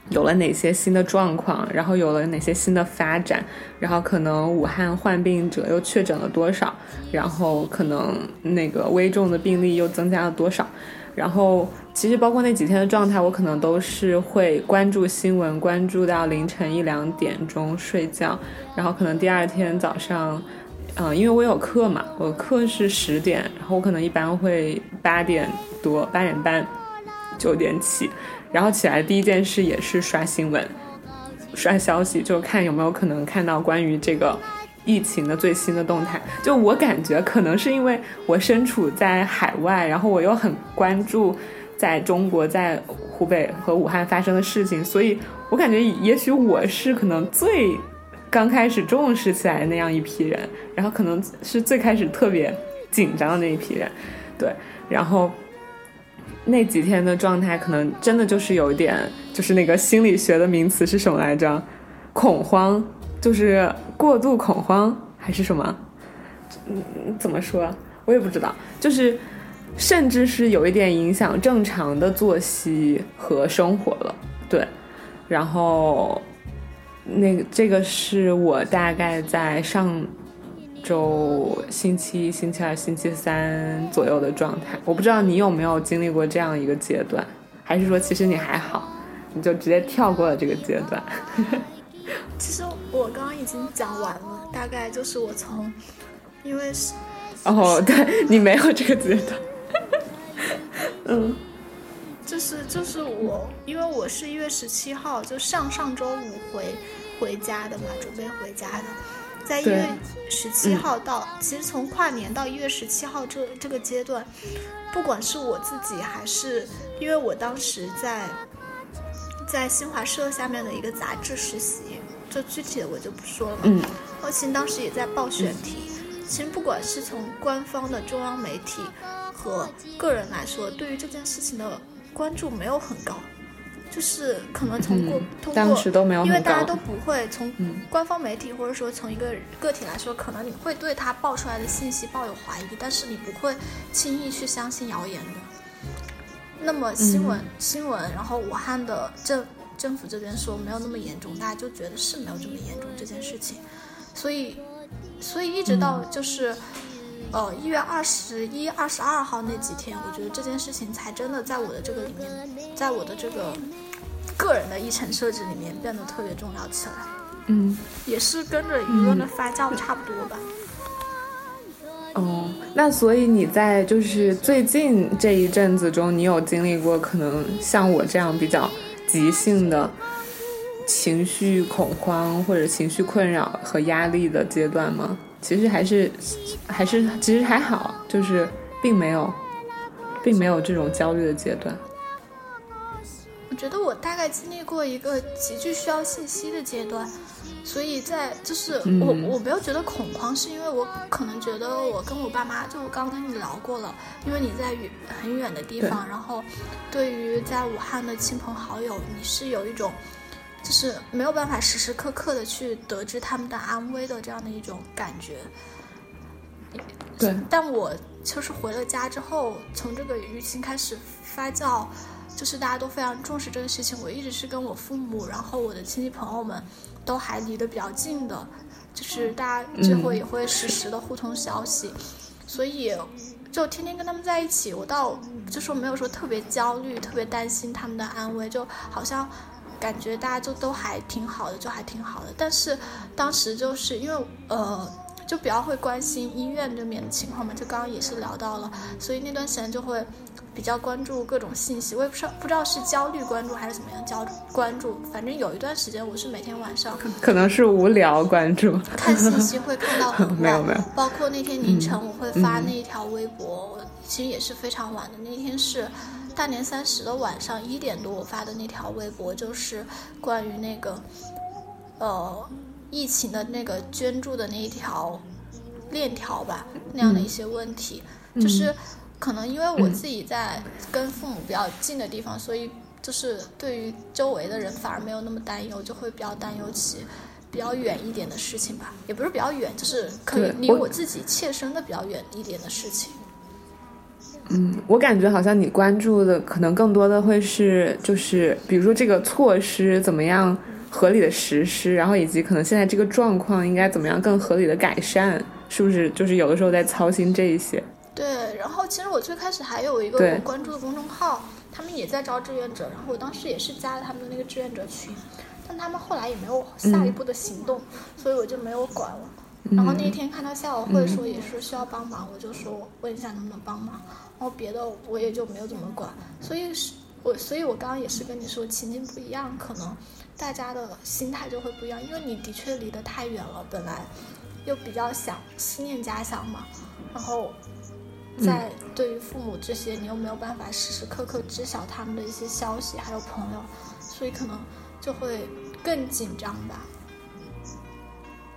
有了哪些新的状况，然后有了哪些新的发展，然后可能武汉患病者又确诊了多少，然后可能那个危重的病例又增加了多少，然后。其实包括那几天的状态，我可能都是会关注新闻，关注到凌晨一两点钟睡觉，然后可能第二天早上，嗯，因为我有课嘛，我课是十点，然后我可能一般会八点多、八点半、九点起，然后起来第一件事也是刷新闻、刷消息，就看有没有可能看到关于这个疫情的最新的动态。就我感觉，可能是因为我身处在海外，然后我又很关注。在中国，在湖北和武汉发生的事情，所以我感觉也许我是可能最刚开始重视起来的那样一批人，然后可能是最开始特别紧张的那一批人，对，然后那几天的状态可能真的就是有一点，就是那个心理学的名词是什么来着？恐慌，就是过度恐慌还是什么？嗯，怎么说？我也不知道，就是。甚至是有一点影响正常的作息和生活了，对。然后，那个这个是我大概在上周星期一、星期二、星期三左右的状态。我不知道你有没有经历过这样一个阶段，还是说其实你还好，你就直接跳过了这个阶段。
其实我刚刚已经讲完了，大概就是我从，因为是
哦，对你没有这个阶段。嗯，
就是就是我，因为我是一月十七号就上上周五回回家的嘛，准备回家的，在一月十七号到，其实从跨年到一月十七号这这个阶段，不管是我自己还是，因为我当时在在新华社下面的一个杂志实习，就具体的我就不说了嘛。嗯，后期当时也在报选题，其实不管是从官方的中央媒体。和个人来说，对于这件事情的关注没有很高，就是可能通过通过，因为大家都不会从官方媒体或者说从一个个体来说，可能你会对他爆出来的信息抱有怀疑，但是你不会轻易去相信谣言的。那么新闻新闻，然后武汉的政政府这边说没有那么严重，大家就觉得是没有这么严重这件事情，所以所以一直到就是。呃，一月二十一、二十二号那几天，我觉得这件事情才真的在我的这个里面，在我的这个个人的议程设置里面变得特别重要起来。
嗯，
也是跟着舆论的发酵差不多吧。
哦，那所以你在就是最近这一阵子中，你有经历过可能像我这样比较急性的情绪恐慌或者情绪困扰和压力的阶段吗？其实还是，还是其实还好，就是并没有，并没有这种焦虑的阶段。
我觉得我大概经历过一个极具需要信息的阶段，所以在就是
嗯
我我没有觉得恐慌，是因为我可能觉得我跟我爸妈，就我刚刚跟你聊过了，因为你在远很远的地方，然后对于在武汉的亲朋好友，你是有一种就是没有办法时时刻刻的去得知他们的安危的这样的一种感觉。
对，
但我就是回了家之后，从这个疫情开始发酵，就是大家都非常重视这个事情。我一直是跟我父母，然后我的亲戚朋友们都还离得比较近的，就是大家之后也会实时的互通消息，所以就天天跟他们在一起。我倒就说没有说特别焦虑、特别担心他们的安危，就好像感觉大家就都还挺好的，就还挺好的。但是当时就是因为呃。就比较会关心医院这边的情况嘛，就刚刚也是聊到了，所以那段时间就会比较关注各种信息。我也不知道不知道是焦虑关注还是怎么样焦关注，反正有一段时间我是每天晚上
可能是无聊关注。
看信息会看到很 晚，
没有没有
包括那天凌晨我会发那一条微博，我其实也是非常晚的。那天是大年三十的晚上一点多我发的那条微博，就是关于那个呃疫情的那个捐助的那一条链条吧，那样的一些问题，就是可能因为我自己在跟父母比较近的地方，所以就是对于周围的人反而没有那么担忧，就会比较担忧起比较远一点的事情吧，也不是比较远，就是可
能
离我自己切身的比较远一点的事情。
嗯，我感觉好像你关注的可能更多的会是，就是比如说这个措施怎么样合理的实施，然后以及可能现在这个状况应该怎么样更合理的改善，是不是？就是有的时候在操心这一些。
对，然后其实我最开始还有一个我关注的公众号，他们也在招志愿者，然后我当时也是加了他们的那个志愿者群，但他们后来也没有下一步的行动，所以我就没有管了。然后那一天看到校友会说也是需要帮忙，我就说问一下能不能帮忙，然后别的我也就没有怎么管。所以是我，所以我刚刚也是跟你说情境不一样，可能大家的心态就会不一样，因为你的确离得太远了，本来又比较想思念家乡嘛，然后在对于父母这些，你又没有办法时时刻刻知晓他们的一些消息，还有朋友，所以可能就会更紧张吧。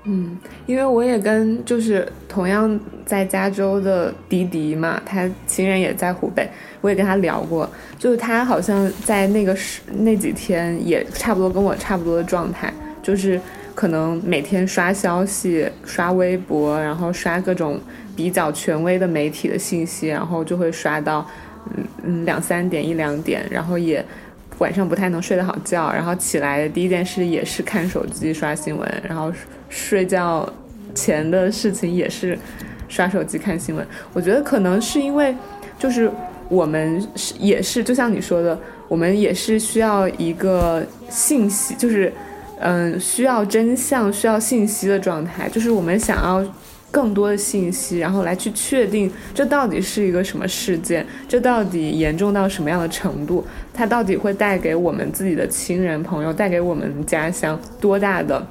嗯，因为我也跟就是同样在加州的迪迪嘛，他亲人也在湖北，我也跟他聊过，就是他好像在那个时那几天也差不多跟我差不多的状态，就是可能每天刷消息、刷微博，然后刷各种比较权威的媒体的信息，然后就会刷到嗯嗯两三点一两点，然后也。晚上不太能睡得好觉，然后起来的第一件事也是看手机刷新闻，然后睡觉前的事情也是刷手机看新闻。我觉得可能是因为，就是我们是也是就像你说的，我们也是需要一个信息，就是嗯需要真相、需要信息的状态，就是我们想要。更多的信息，然后来去确定这到底是一个什么事件，这到底严重到什么样的程度，它到底会带给我们自己的亲人朋友，带给我们家乡多大的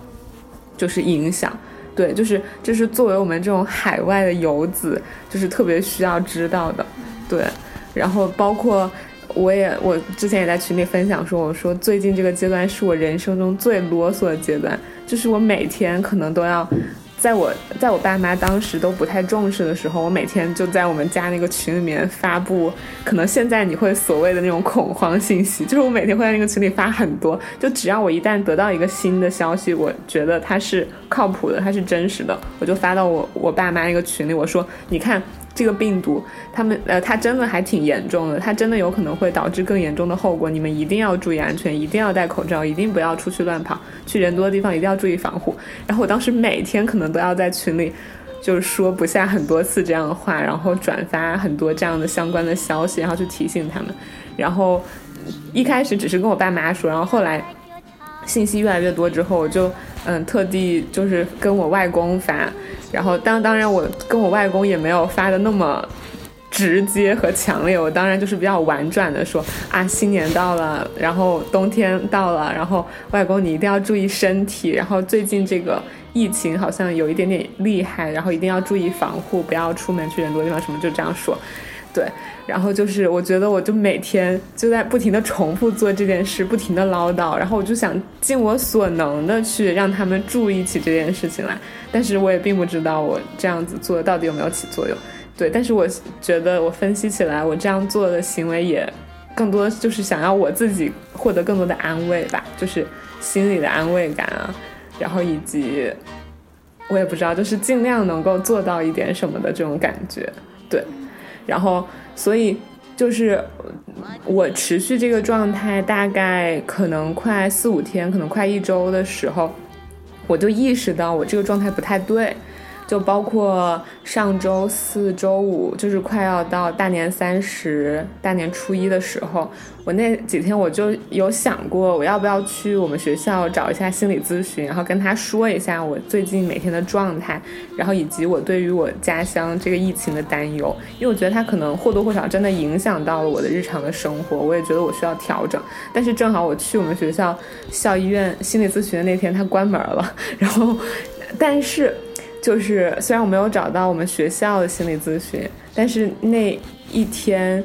就是影响。对，就是这是作为我们这种海外的游子，就是特别需要知道的。对，然后包括我也我之前也在群里分享说，我说最近这个阶段是我人生中最啰嗦的阶段，就是我每天可能都要。在我在我爸妈当时都不太重视的时候，我每天就在我们家那个群里面发布，可能现在你会所谓的那种恐慌信息，就是我每天会在那个群里发很多，就只要我一旦得到一个新的消息，我觉得它是靠谱的，它是真实的，我就发到我我爸妈那个群里，我说你看。这个病毒，他们呃，它真的还挺严重的，它真的有可能会导致更严重的后果。你们一定要注意安全，一定要戴口罩，一定不要出去乱跑，去人多的地方一定要注意防护。然后我当时每天可能都要在群里，就是说不下很多次这样的话，然后转发很多这样的相关的消息，然后去提醒他们。然后一开始只是跟我爸妈说，然后后来信息越来越多之后，我就嗯特地就是跟我外公发。然后当当然我跟我外公也没有发的那么直接和强烈，我当然就是比较婉转的说啊，新年到了，然后冬天到了，然后外公你一定要注意身体，然后最近这个疫情好像有一点点厉害，然后一定要注意防护，不要出门去人多地方，什么就这样说。对，然后就是我觉得我就每天就在不停的重复做这件事，不停的唠叨，然后我就想尽我所能的去让他们注意起这件事情来，但是我也并不知道我这样子做到底有没有起作用。对，但是我觉得我分析起来，我这样做的行为也更多就是想要我自己获得更多的安慰吧，就是心里的安慰感啊，然后以及我也不知道，就是尽量能够做到一点什么的这种感觉，对。然后，所以就是我持续这个状态，大概可能快四五天，可能快一周的时候，我就意识到我这个状态不太对。就包括上周四周五，就是快要到大年三十、大年初一的时候，我那几天我就有想过，我要不要去我们学校找一下心理咨询，然后跟他说一下我最近每天的状态，然后以及我对于我家乡这个疫情的担忧，因为我觉得他可能或多或少真的影响到了我的日常的生活，我也觉得我需要调整。但是正好我去我们学校校医院心理咨询的那天，他关门了，然后，但是。就是虽然我没有找到我们学校的心理咨询，但是那一天，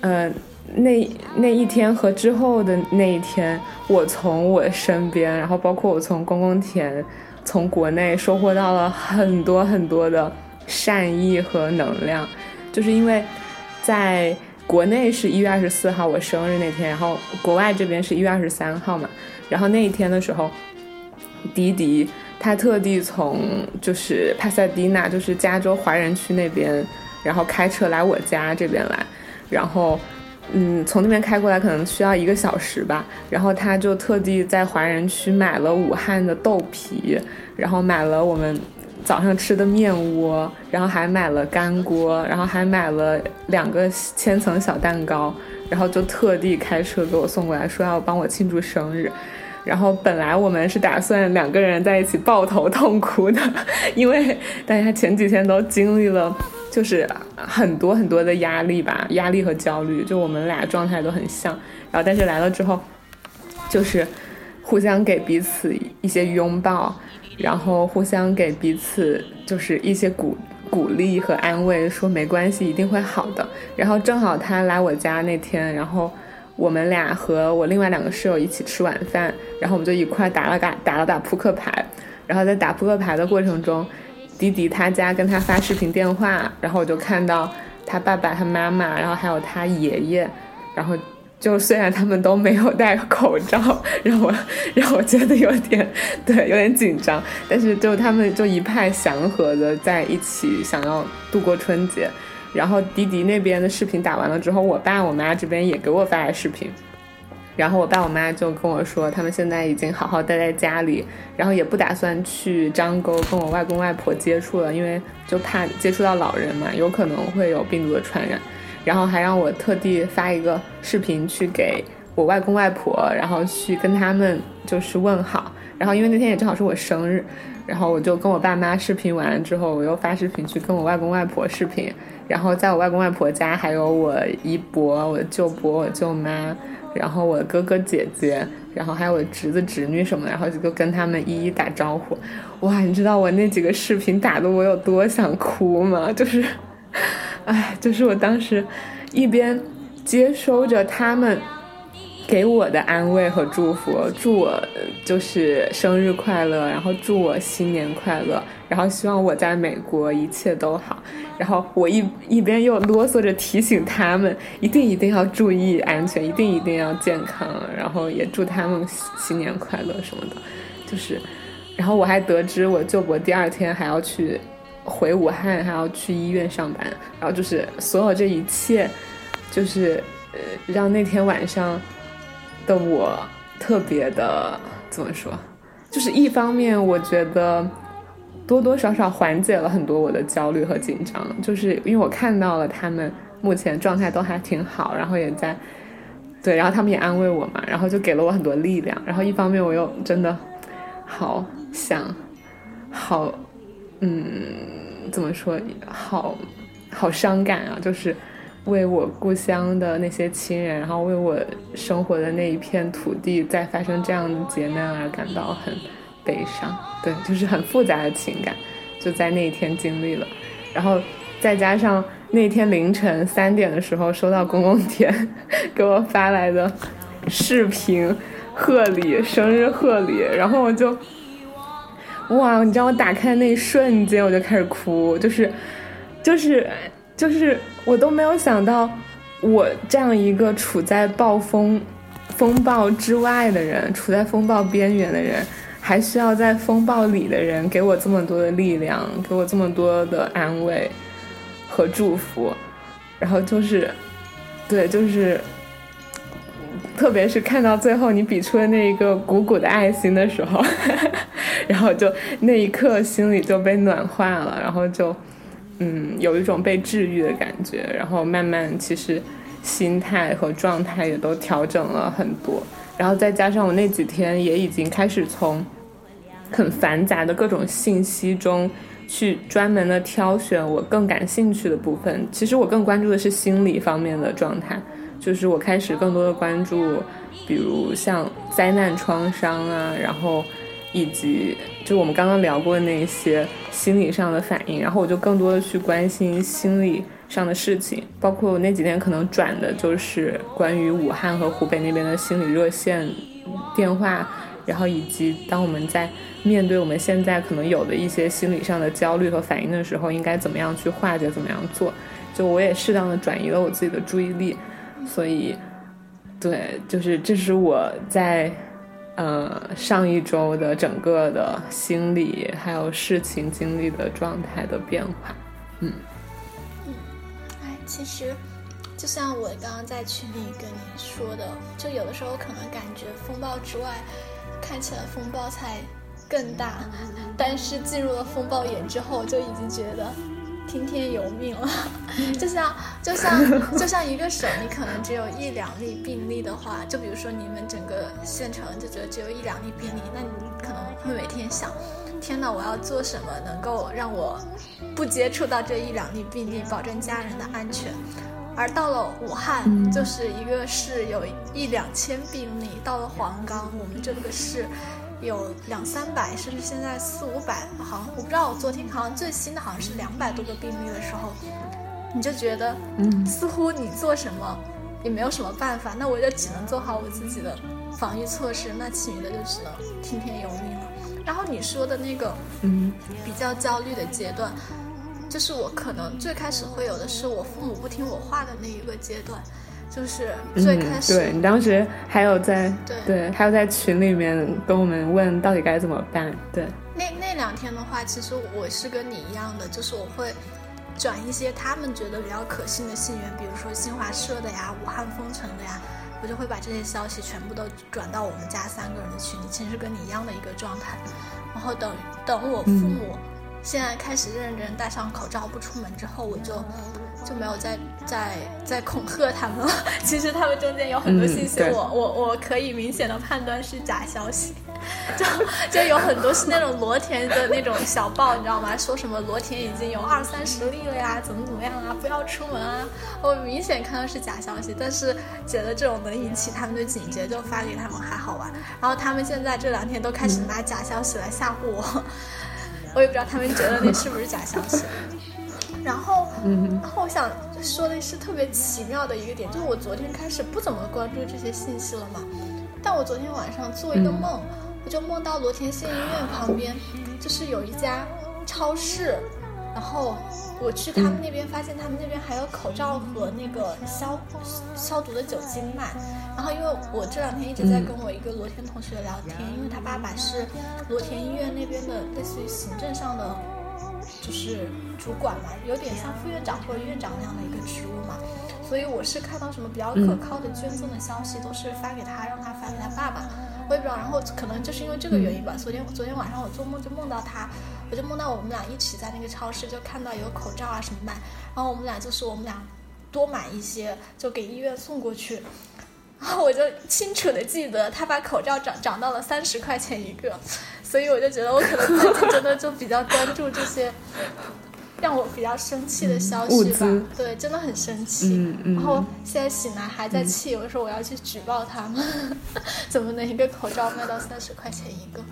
呃，那那一天和之后的那一天，我从我身边，然后包括我从公公田，从国内收获到了很多很多的善意和能量。就是因为在国内是一月二十四号我生日那天，然后国外这边是一月二十三号嘛，然后那一天的时候，迪迪。他特地从就是帕萨迪纳，就是加州华人区那边，然后开车来我家这边来，然后，嗯，从那边开过来可能需要一个小时吧。然后他就特地在华人区买了武汉的豆皮，然后买了我们早上吃的面窝，然后还买了干锅，然后还买了两个千层小蛋糕，然后就特地开车给我送过来，说要帮我庆祝生日。然后本来我们是打算两个人在一起抱头痛哭的，因为大家前几天都经历了，就是很多很多的压力吧，压力和焦虑，就我们俩状态都很像。然后但是来了之后，就是互相给彼此一些拥抱，然后互相给彼此就是一些鼓鼓励和安慰，说没关系，一定会好的。然后正好他来我家那天，然后。我们俩和我另外两个室友一起吃晚饭，然后我们就一块打了打打了打扑克牌，然后在打扑克牌的过程中，迪迪他家跟他发视频电话，然后我就看到他爸爸、他妈妈，然后还有他爷爷，然后就虽然他们都没有戴口罩，让我让我觉得有点对有点紧张，但是就他们就一派祥和的在一起想要度过春节。然后迪迪那边的视频打完了之后，我爸我妈这边也给我发了视频，然后我爸我妈就跟我说，他们现在已经好好待在家里，然后也不打算去张沟跟我外公外婆接触了，因为就怕接触到老人嘛，有可能会有病毒的传染。然后还让我特地发一个视频去给我外公外婆，然后去跟他们就是问好。然后因为那天也正好是我生日，然后我就跟我爸妈视频完了之后，我又发视频去跟我外公外婆视频。然后在我外公外婆家，还有我姨伯、我舅伯、我舅妈，然后我哥哥姐姐，然后还有我侄子侄女什么的，然后就跟他们一一打招呼。哇，你知道我那几个视频打的我有多想哭吗？就是，哎，就是我当时一边接收着他们。给我的安慰和祝福，祝我就是生日快乐，然后祝我新年快乐，然后希望我在美国一切都好，然后我一一边又啰嗦着提醒他们，一定一定要注意安全，一定一定要健康，然后也祝他们新年快乐什么的，就是，然后我还得知我舅伯第二天还要去回武汉，还要去医院上班，然后就是所有这一切，就是呃让那天晚上。的我特别的怎么说？就是一方面，我觉得多多少少缓解了很多我的焦虑和紧张，就是因为我看到了他们目前状态都还挺好，然后也在对，然后他们也安慰我嘛，然后就给了我很多力量。然后一方面，我又真的好想，好，嗯，怎么说？好好伤感啊，就是。为我故乡的那些亲人，然后为我生活的那一片土地，在发生这样的劫难而感到很悲伤。对，就是很复杂的情感，就在那一天经历了。然后再加上那天凌晨三点的时候收到公公田 给我发来的视频贺礼，生日贺礼，然后我就，哇！你知道我打开那一瞬间我就开始哭，就是，就是，就是我都没有想到，我这样一个处在暴风风暴之外的人，处在风暴边缘的人。还需要在风暴里的人给我这么多的力量，给我这么多的安慰和祝福，然后就是，对，就是，特别是看到最后你比出的那一个鼓鼓的爱心的时候，然后就那一刻心里就被暖化了，然后就，嗯，有一种被治愈的感觉，然后慢慢其实心态和状态也都调整了很多。然后再加上我那几天也已经开始从很繁杂的各种信息中去专门的挑选我更感兴趣的部分。其实我更关注的是心理方面的状态，就是我开始更多的关注，比如像灾难创伤啊，然后以及就我们刚刚聊过的那些心理上的反应，然后我就更多的去关心心理上的事情，包括我那几天可能转的就是关于武汉和湖北那边的心理热线电话，然后以及当我们在面对我们现在可能有的一些心理上的焦虑和反应的时候，应该怎么样去化解，怎么样做，就我也适当的转移了我自己的注意力，所以，对，就是这是我在。呃，上一周的整个的心理还有事情经历的状态的变化，嗯嗯，
哎，其实就像我刚刚在群里跟你说的，就有的时候可能感觉风暴之外，看起来风暴才更大，但是进入了风暴眼之后，就已经觉得听天由命了。就像就像 就像一个省，你可能只有一两例病例的话，就比如说你们整个县城就觉得只有一两例病例，那你可能会每天想。天呐，我要做什么能够让我不接触到这一两例病例，保证家人的安全？而到了武汉，
嗯
就是一个市有一两千病例；到了黄冈，我们这个市有两三百，甚至现在四五百，好像我不知道，我昨天好像最新的好像是两百多个病例的时候，你就觉得，
嗯
似乎你做什么也没有什么办法，那我就只能做好我自己的防御措施，那其余的就只能听天由命了。然后你说的那个，
嗯
比较焦虑的阶段，就是我可能最开始会有的是我父母不听我话的那一个阶段，就是最开始、
嗯、对你当时还有在
对
还有在群里面跟我们问到底该怎么办，对，
那那两天的话，其实我是跟你一样的，就是我会转一些他们觉得比较可信的信源，比如说新华社的呀、武汉封城的呀。我就会把这些消息全部都转到我们家三个人的群里，其实跟你一样的一个状态。然后等等我父母现在开始认真戴上口罩不出门之后，我就就没有再再再恐吓他们了。其实他们中间有很多信息我，我、
嗯、
我我可以明显的判断是假消息。就就有很多是那种罗田的那种小报，你知道吗？说什么罗田已经有二三十例了呀，怎么怎么样啊，不要出门啊！我明显看到是假消息，但是觉得这种能引起他们的警觉，就发给他们还好玩。然后他们现在这两天都开始拿假消息来吓唬我，我也不知道他们觉得那是不是假消息。然后，
嗯、
然后我想说的是特别奇妙的一个点，就是我昨天开始不怎么关注这些信息了嘛，但我昨天晚上做一个梦。
嗯
我就梦到罗田县医院旁边，就是有一家超市，然后我去他们那边，发现他们那边还有口罩和那个消消毒的酒精卖。然后因为我这两天一直在跟我一个罗田同学聊天，因为他爸爸是罗田医院那边的类似于行政上的就是主管嘛，有点像副院长或者院长那样的一个职务嘛。所以我是看到什么比较可靠的捐赠的消息，都是发给他，让他发给他爸爸。我也不知道，然后可能就是因为这个原因吧。昨天昨天晚上我做梦就梦到他，我就梦到我们俩一起在那个超市，就看到有口罩啊什么卖，然后我们俩就说我们俩多买一些，就给医院送过去。然后我就清楚的记得他把口罩涨涨到了三十块钱一个，所以我就觉得我可能最近真的就比较关注这些。让我比较生气的消息吧。对，真的很生气。
嗯嗯
然后现在醒来还在气，有的时候我要去举报他们，怎么能一个口罩卖到三十块钱一个？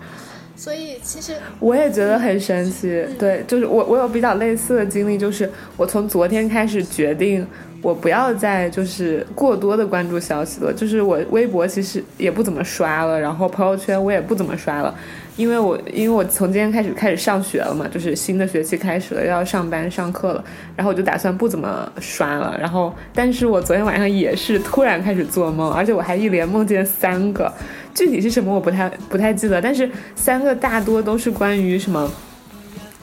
所以其实
我也觉得很神奇，对，就是我我有比较类似的经历，就是我从昨天开始决定，我不要再就是过多的关注消息了，就是我微博其实也不怎么刷了，然后朋友圈我也不怎么刷了，因为我因为我从今天开始开始上学了嘛，就是新的学期开始了，要上班上课了，然后我就打算不怎么刷了，然后但是我昨天晚上也是突然开始做梦，而且我还一连梦见三个。具体是什么我不太不太记得，但是三个大多都是关于什么，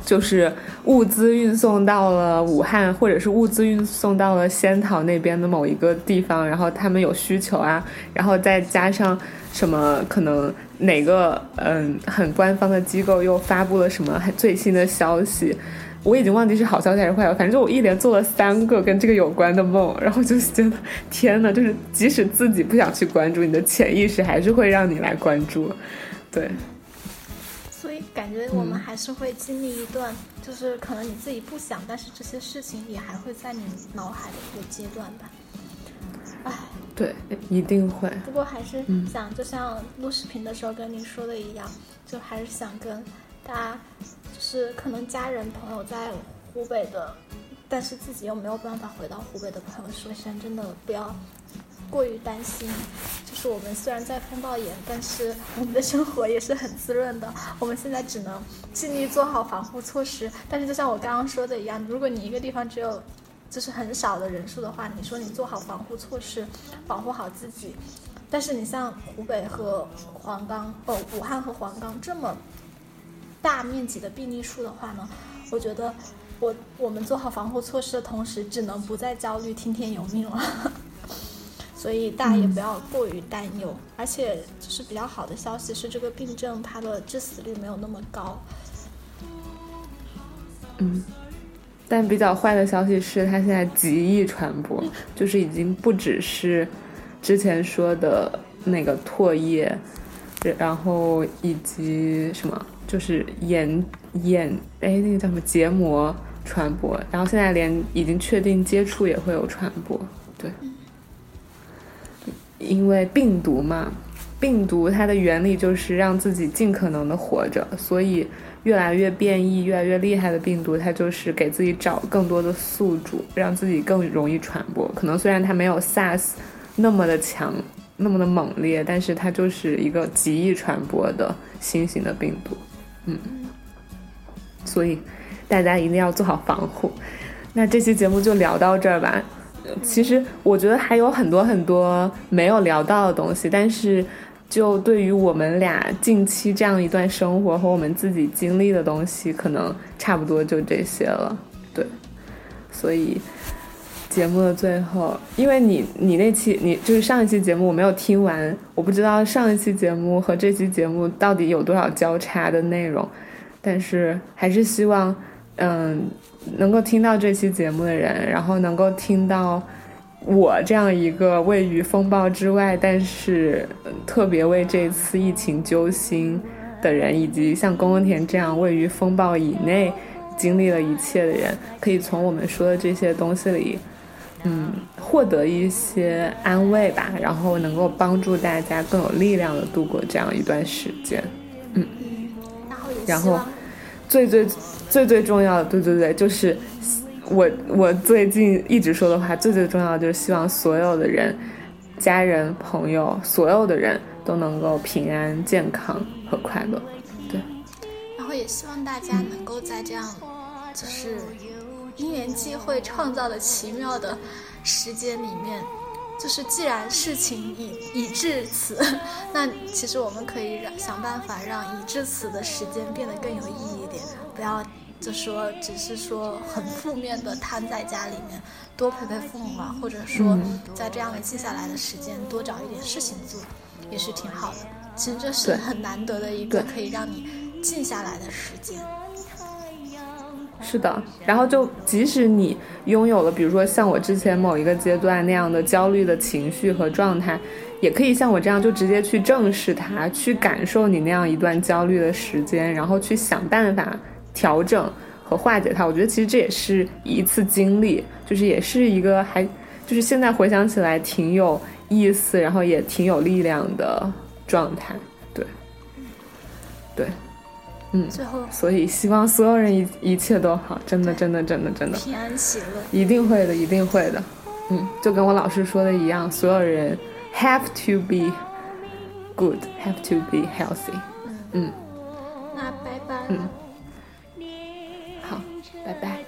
就是物资运送到了武汉，或者是物资运送到了仙桃那边的某一个地方，然后他们有需求啊，然后再加上什么可能哪个嗯很官方的机构又发布了什么最新的消息。我已经忘记是好消息还是坏消息，反正我一连做了三个跟这个有关的梦，然后就觉得天呐，就是即使自己不想去关注，你的潜意识还是会让你来关注，对。
所以感觉我们还是会经历一段，就是可能你自己不想，但是这些事情也还会在你脑海的一个阶段吧。唉，
对，一定会。
不过还是想，就像录视频的时候跟你说的一样，就还是想跟大家。就是可能家人朋友在湖北的，但是自己又没有办法回到湖北的朋友说一声，真的不要过于担心。就是我们虽然在风暴眼，但是我们的生活也是很滋润的。我们现在只能尽力做好防护措施。但是就像我刚刚说的一样，如果你一个地方只有就是很少的人数的话，你说你做好防护措施，保护好自己。但是你像湖北和黄冈，哦，武汉和黄冈这么。大面积的病例数的话呢，我觉得我我们做好防护措施的同时，只能不再焦虑，听天由命了。所以大家也不要过于担忧。而且就是比较好的消息是，这个病症它的致死率没有那么高。
嗯，但比较坏的消息是，它现在极易传播，就是已经不只是之前说的那个唾液，然后以及什么。就是眼眼哎，那个叫什么结膜传播，然后现在连已经确定接触也会有传播，对，因为病毒嘛，病毒它的原理就是让自己尽可能的活着，所以越来越变异、越来越厉害的病毒，它就是给自己找更多的宿主，让自己更容易传播。可能虽然它没有 SARS 那么的强、那么的猛烈，但是它就是一个极易传播的新型的病毒。嗯，所以大家一定要做好防护。那这期节目就聊到这儿吧。其实我觉得还有很多很多没有聊到的东西，但是就对于我们俩近期这样一段生活和我们自己经历的东西，可能差不多就这些了。对，所以节目的最后，因为你你那期你就是上一期节目我没有听完，我不知道上一期节目和这期节目到底有多少交叉的内容，但是还是希望嗯。能够听到这期节目的人，然后能够听到我这样一个位于风暴之外，但是特别为这次疫情揪心的人，以及像宫宫田这样位于风暴以内经历了一切的人，可以从我们说的这些东西里，嗯，获得一些安慰吧，然后能够帮助大家更有力量的度过这样一段时间，
嗯，
然后最最。最最重要的，对对对，就是我我最近一直说的话，最最重要的就是希望所有的人、家人、朋友，所有的人都能够平安、健康和快乐。对。
然后也希望大家能够在这样就是因缘际会创造的奇妙的时间里面，就是既然事情已已至此，那其实我们可以想办法让已至此的时间变得更有意义一点，不要。就说只是说很负面的瘫在家里面，多陪陪父母啊，或者说在这样的静下来的时间多找一点事情做，也是挺好的。其实这是很难得的一个可以让你静下来的时间。
是的，然后就即使你拥有了，比如说像我之前某一个阶段那样的焦虑的情绪和状态，也可以像我这样就直接去正视它，去感受你那样一段焦虑的时间，然后去想办法。调整和化解它。我觉得其实这也是一次经历，就是也是一个还就是现在回想起来挺有意思，然后也挺有力量的状态。对，对，嗯，
最后
所以希望所有人一一切都好，真的，真的，真的，真的，
平安喜乐。
一定会的，一定会的。嗯，就跟我老师说的一样，所有人 have to be good, have to be healthy。
嗯，那拜拜。
嗯。拜拜。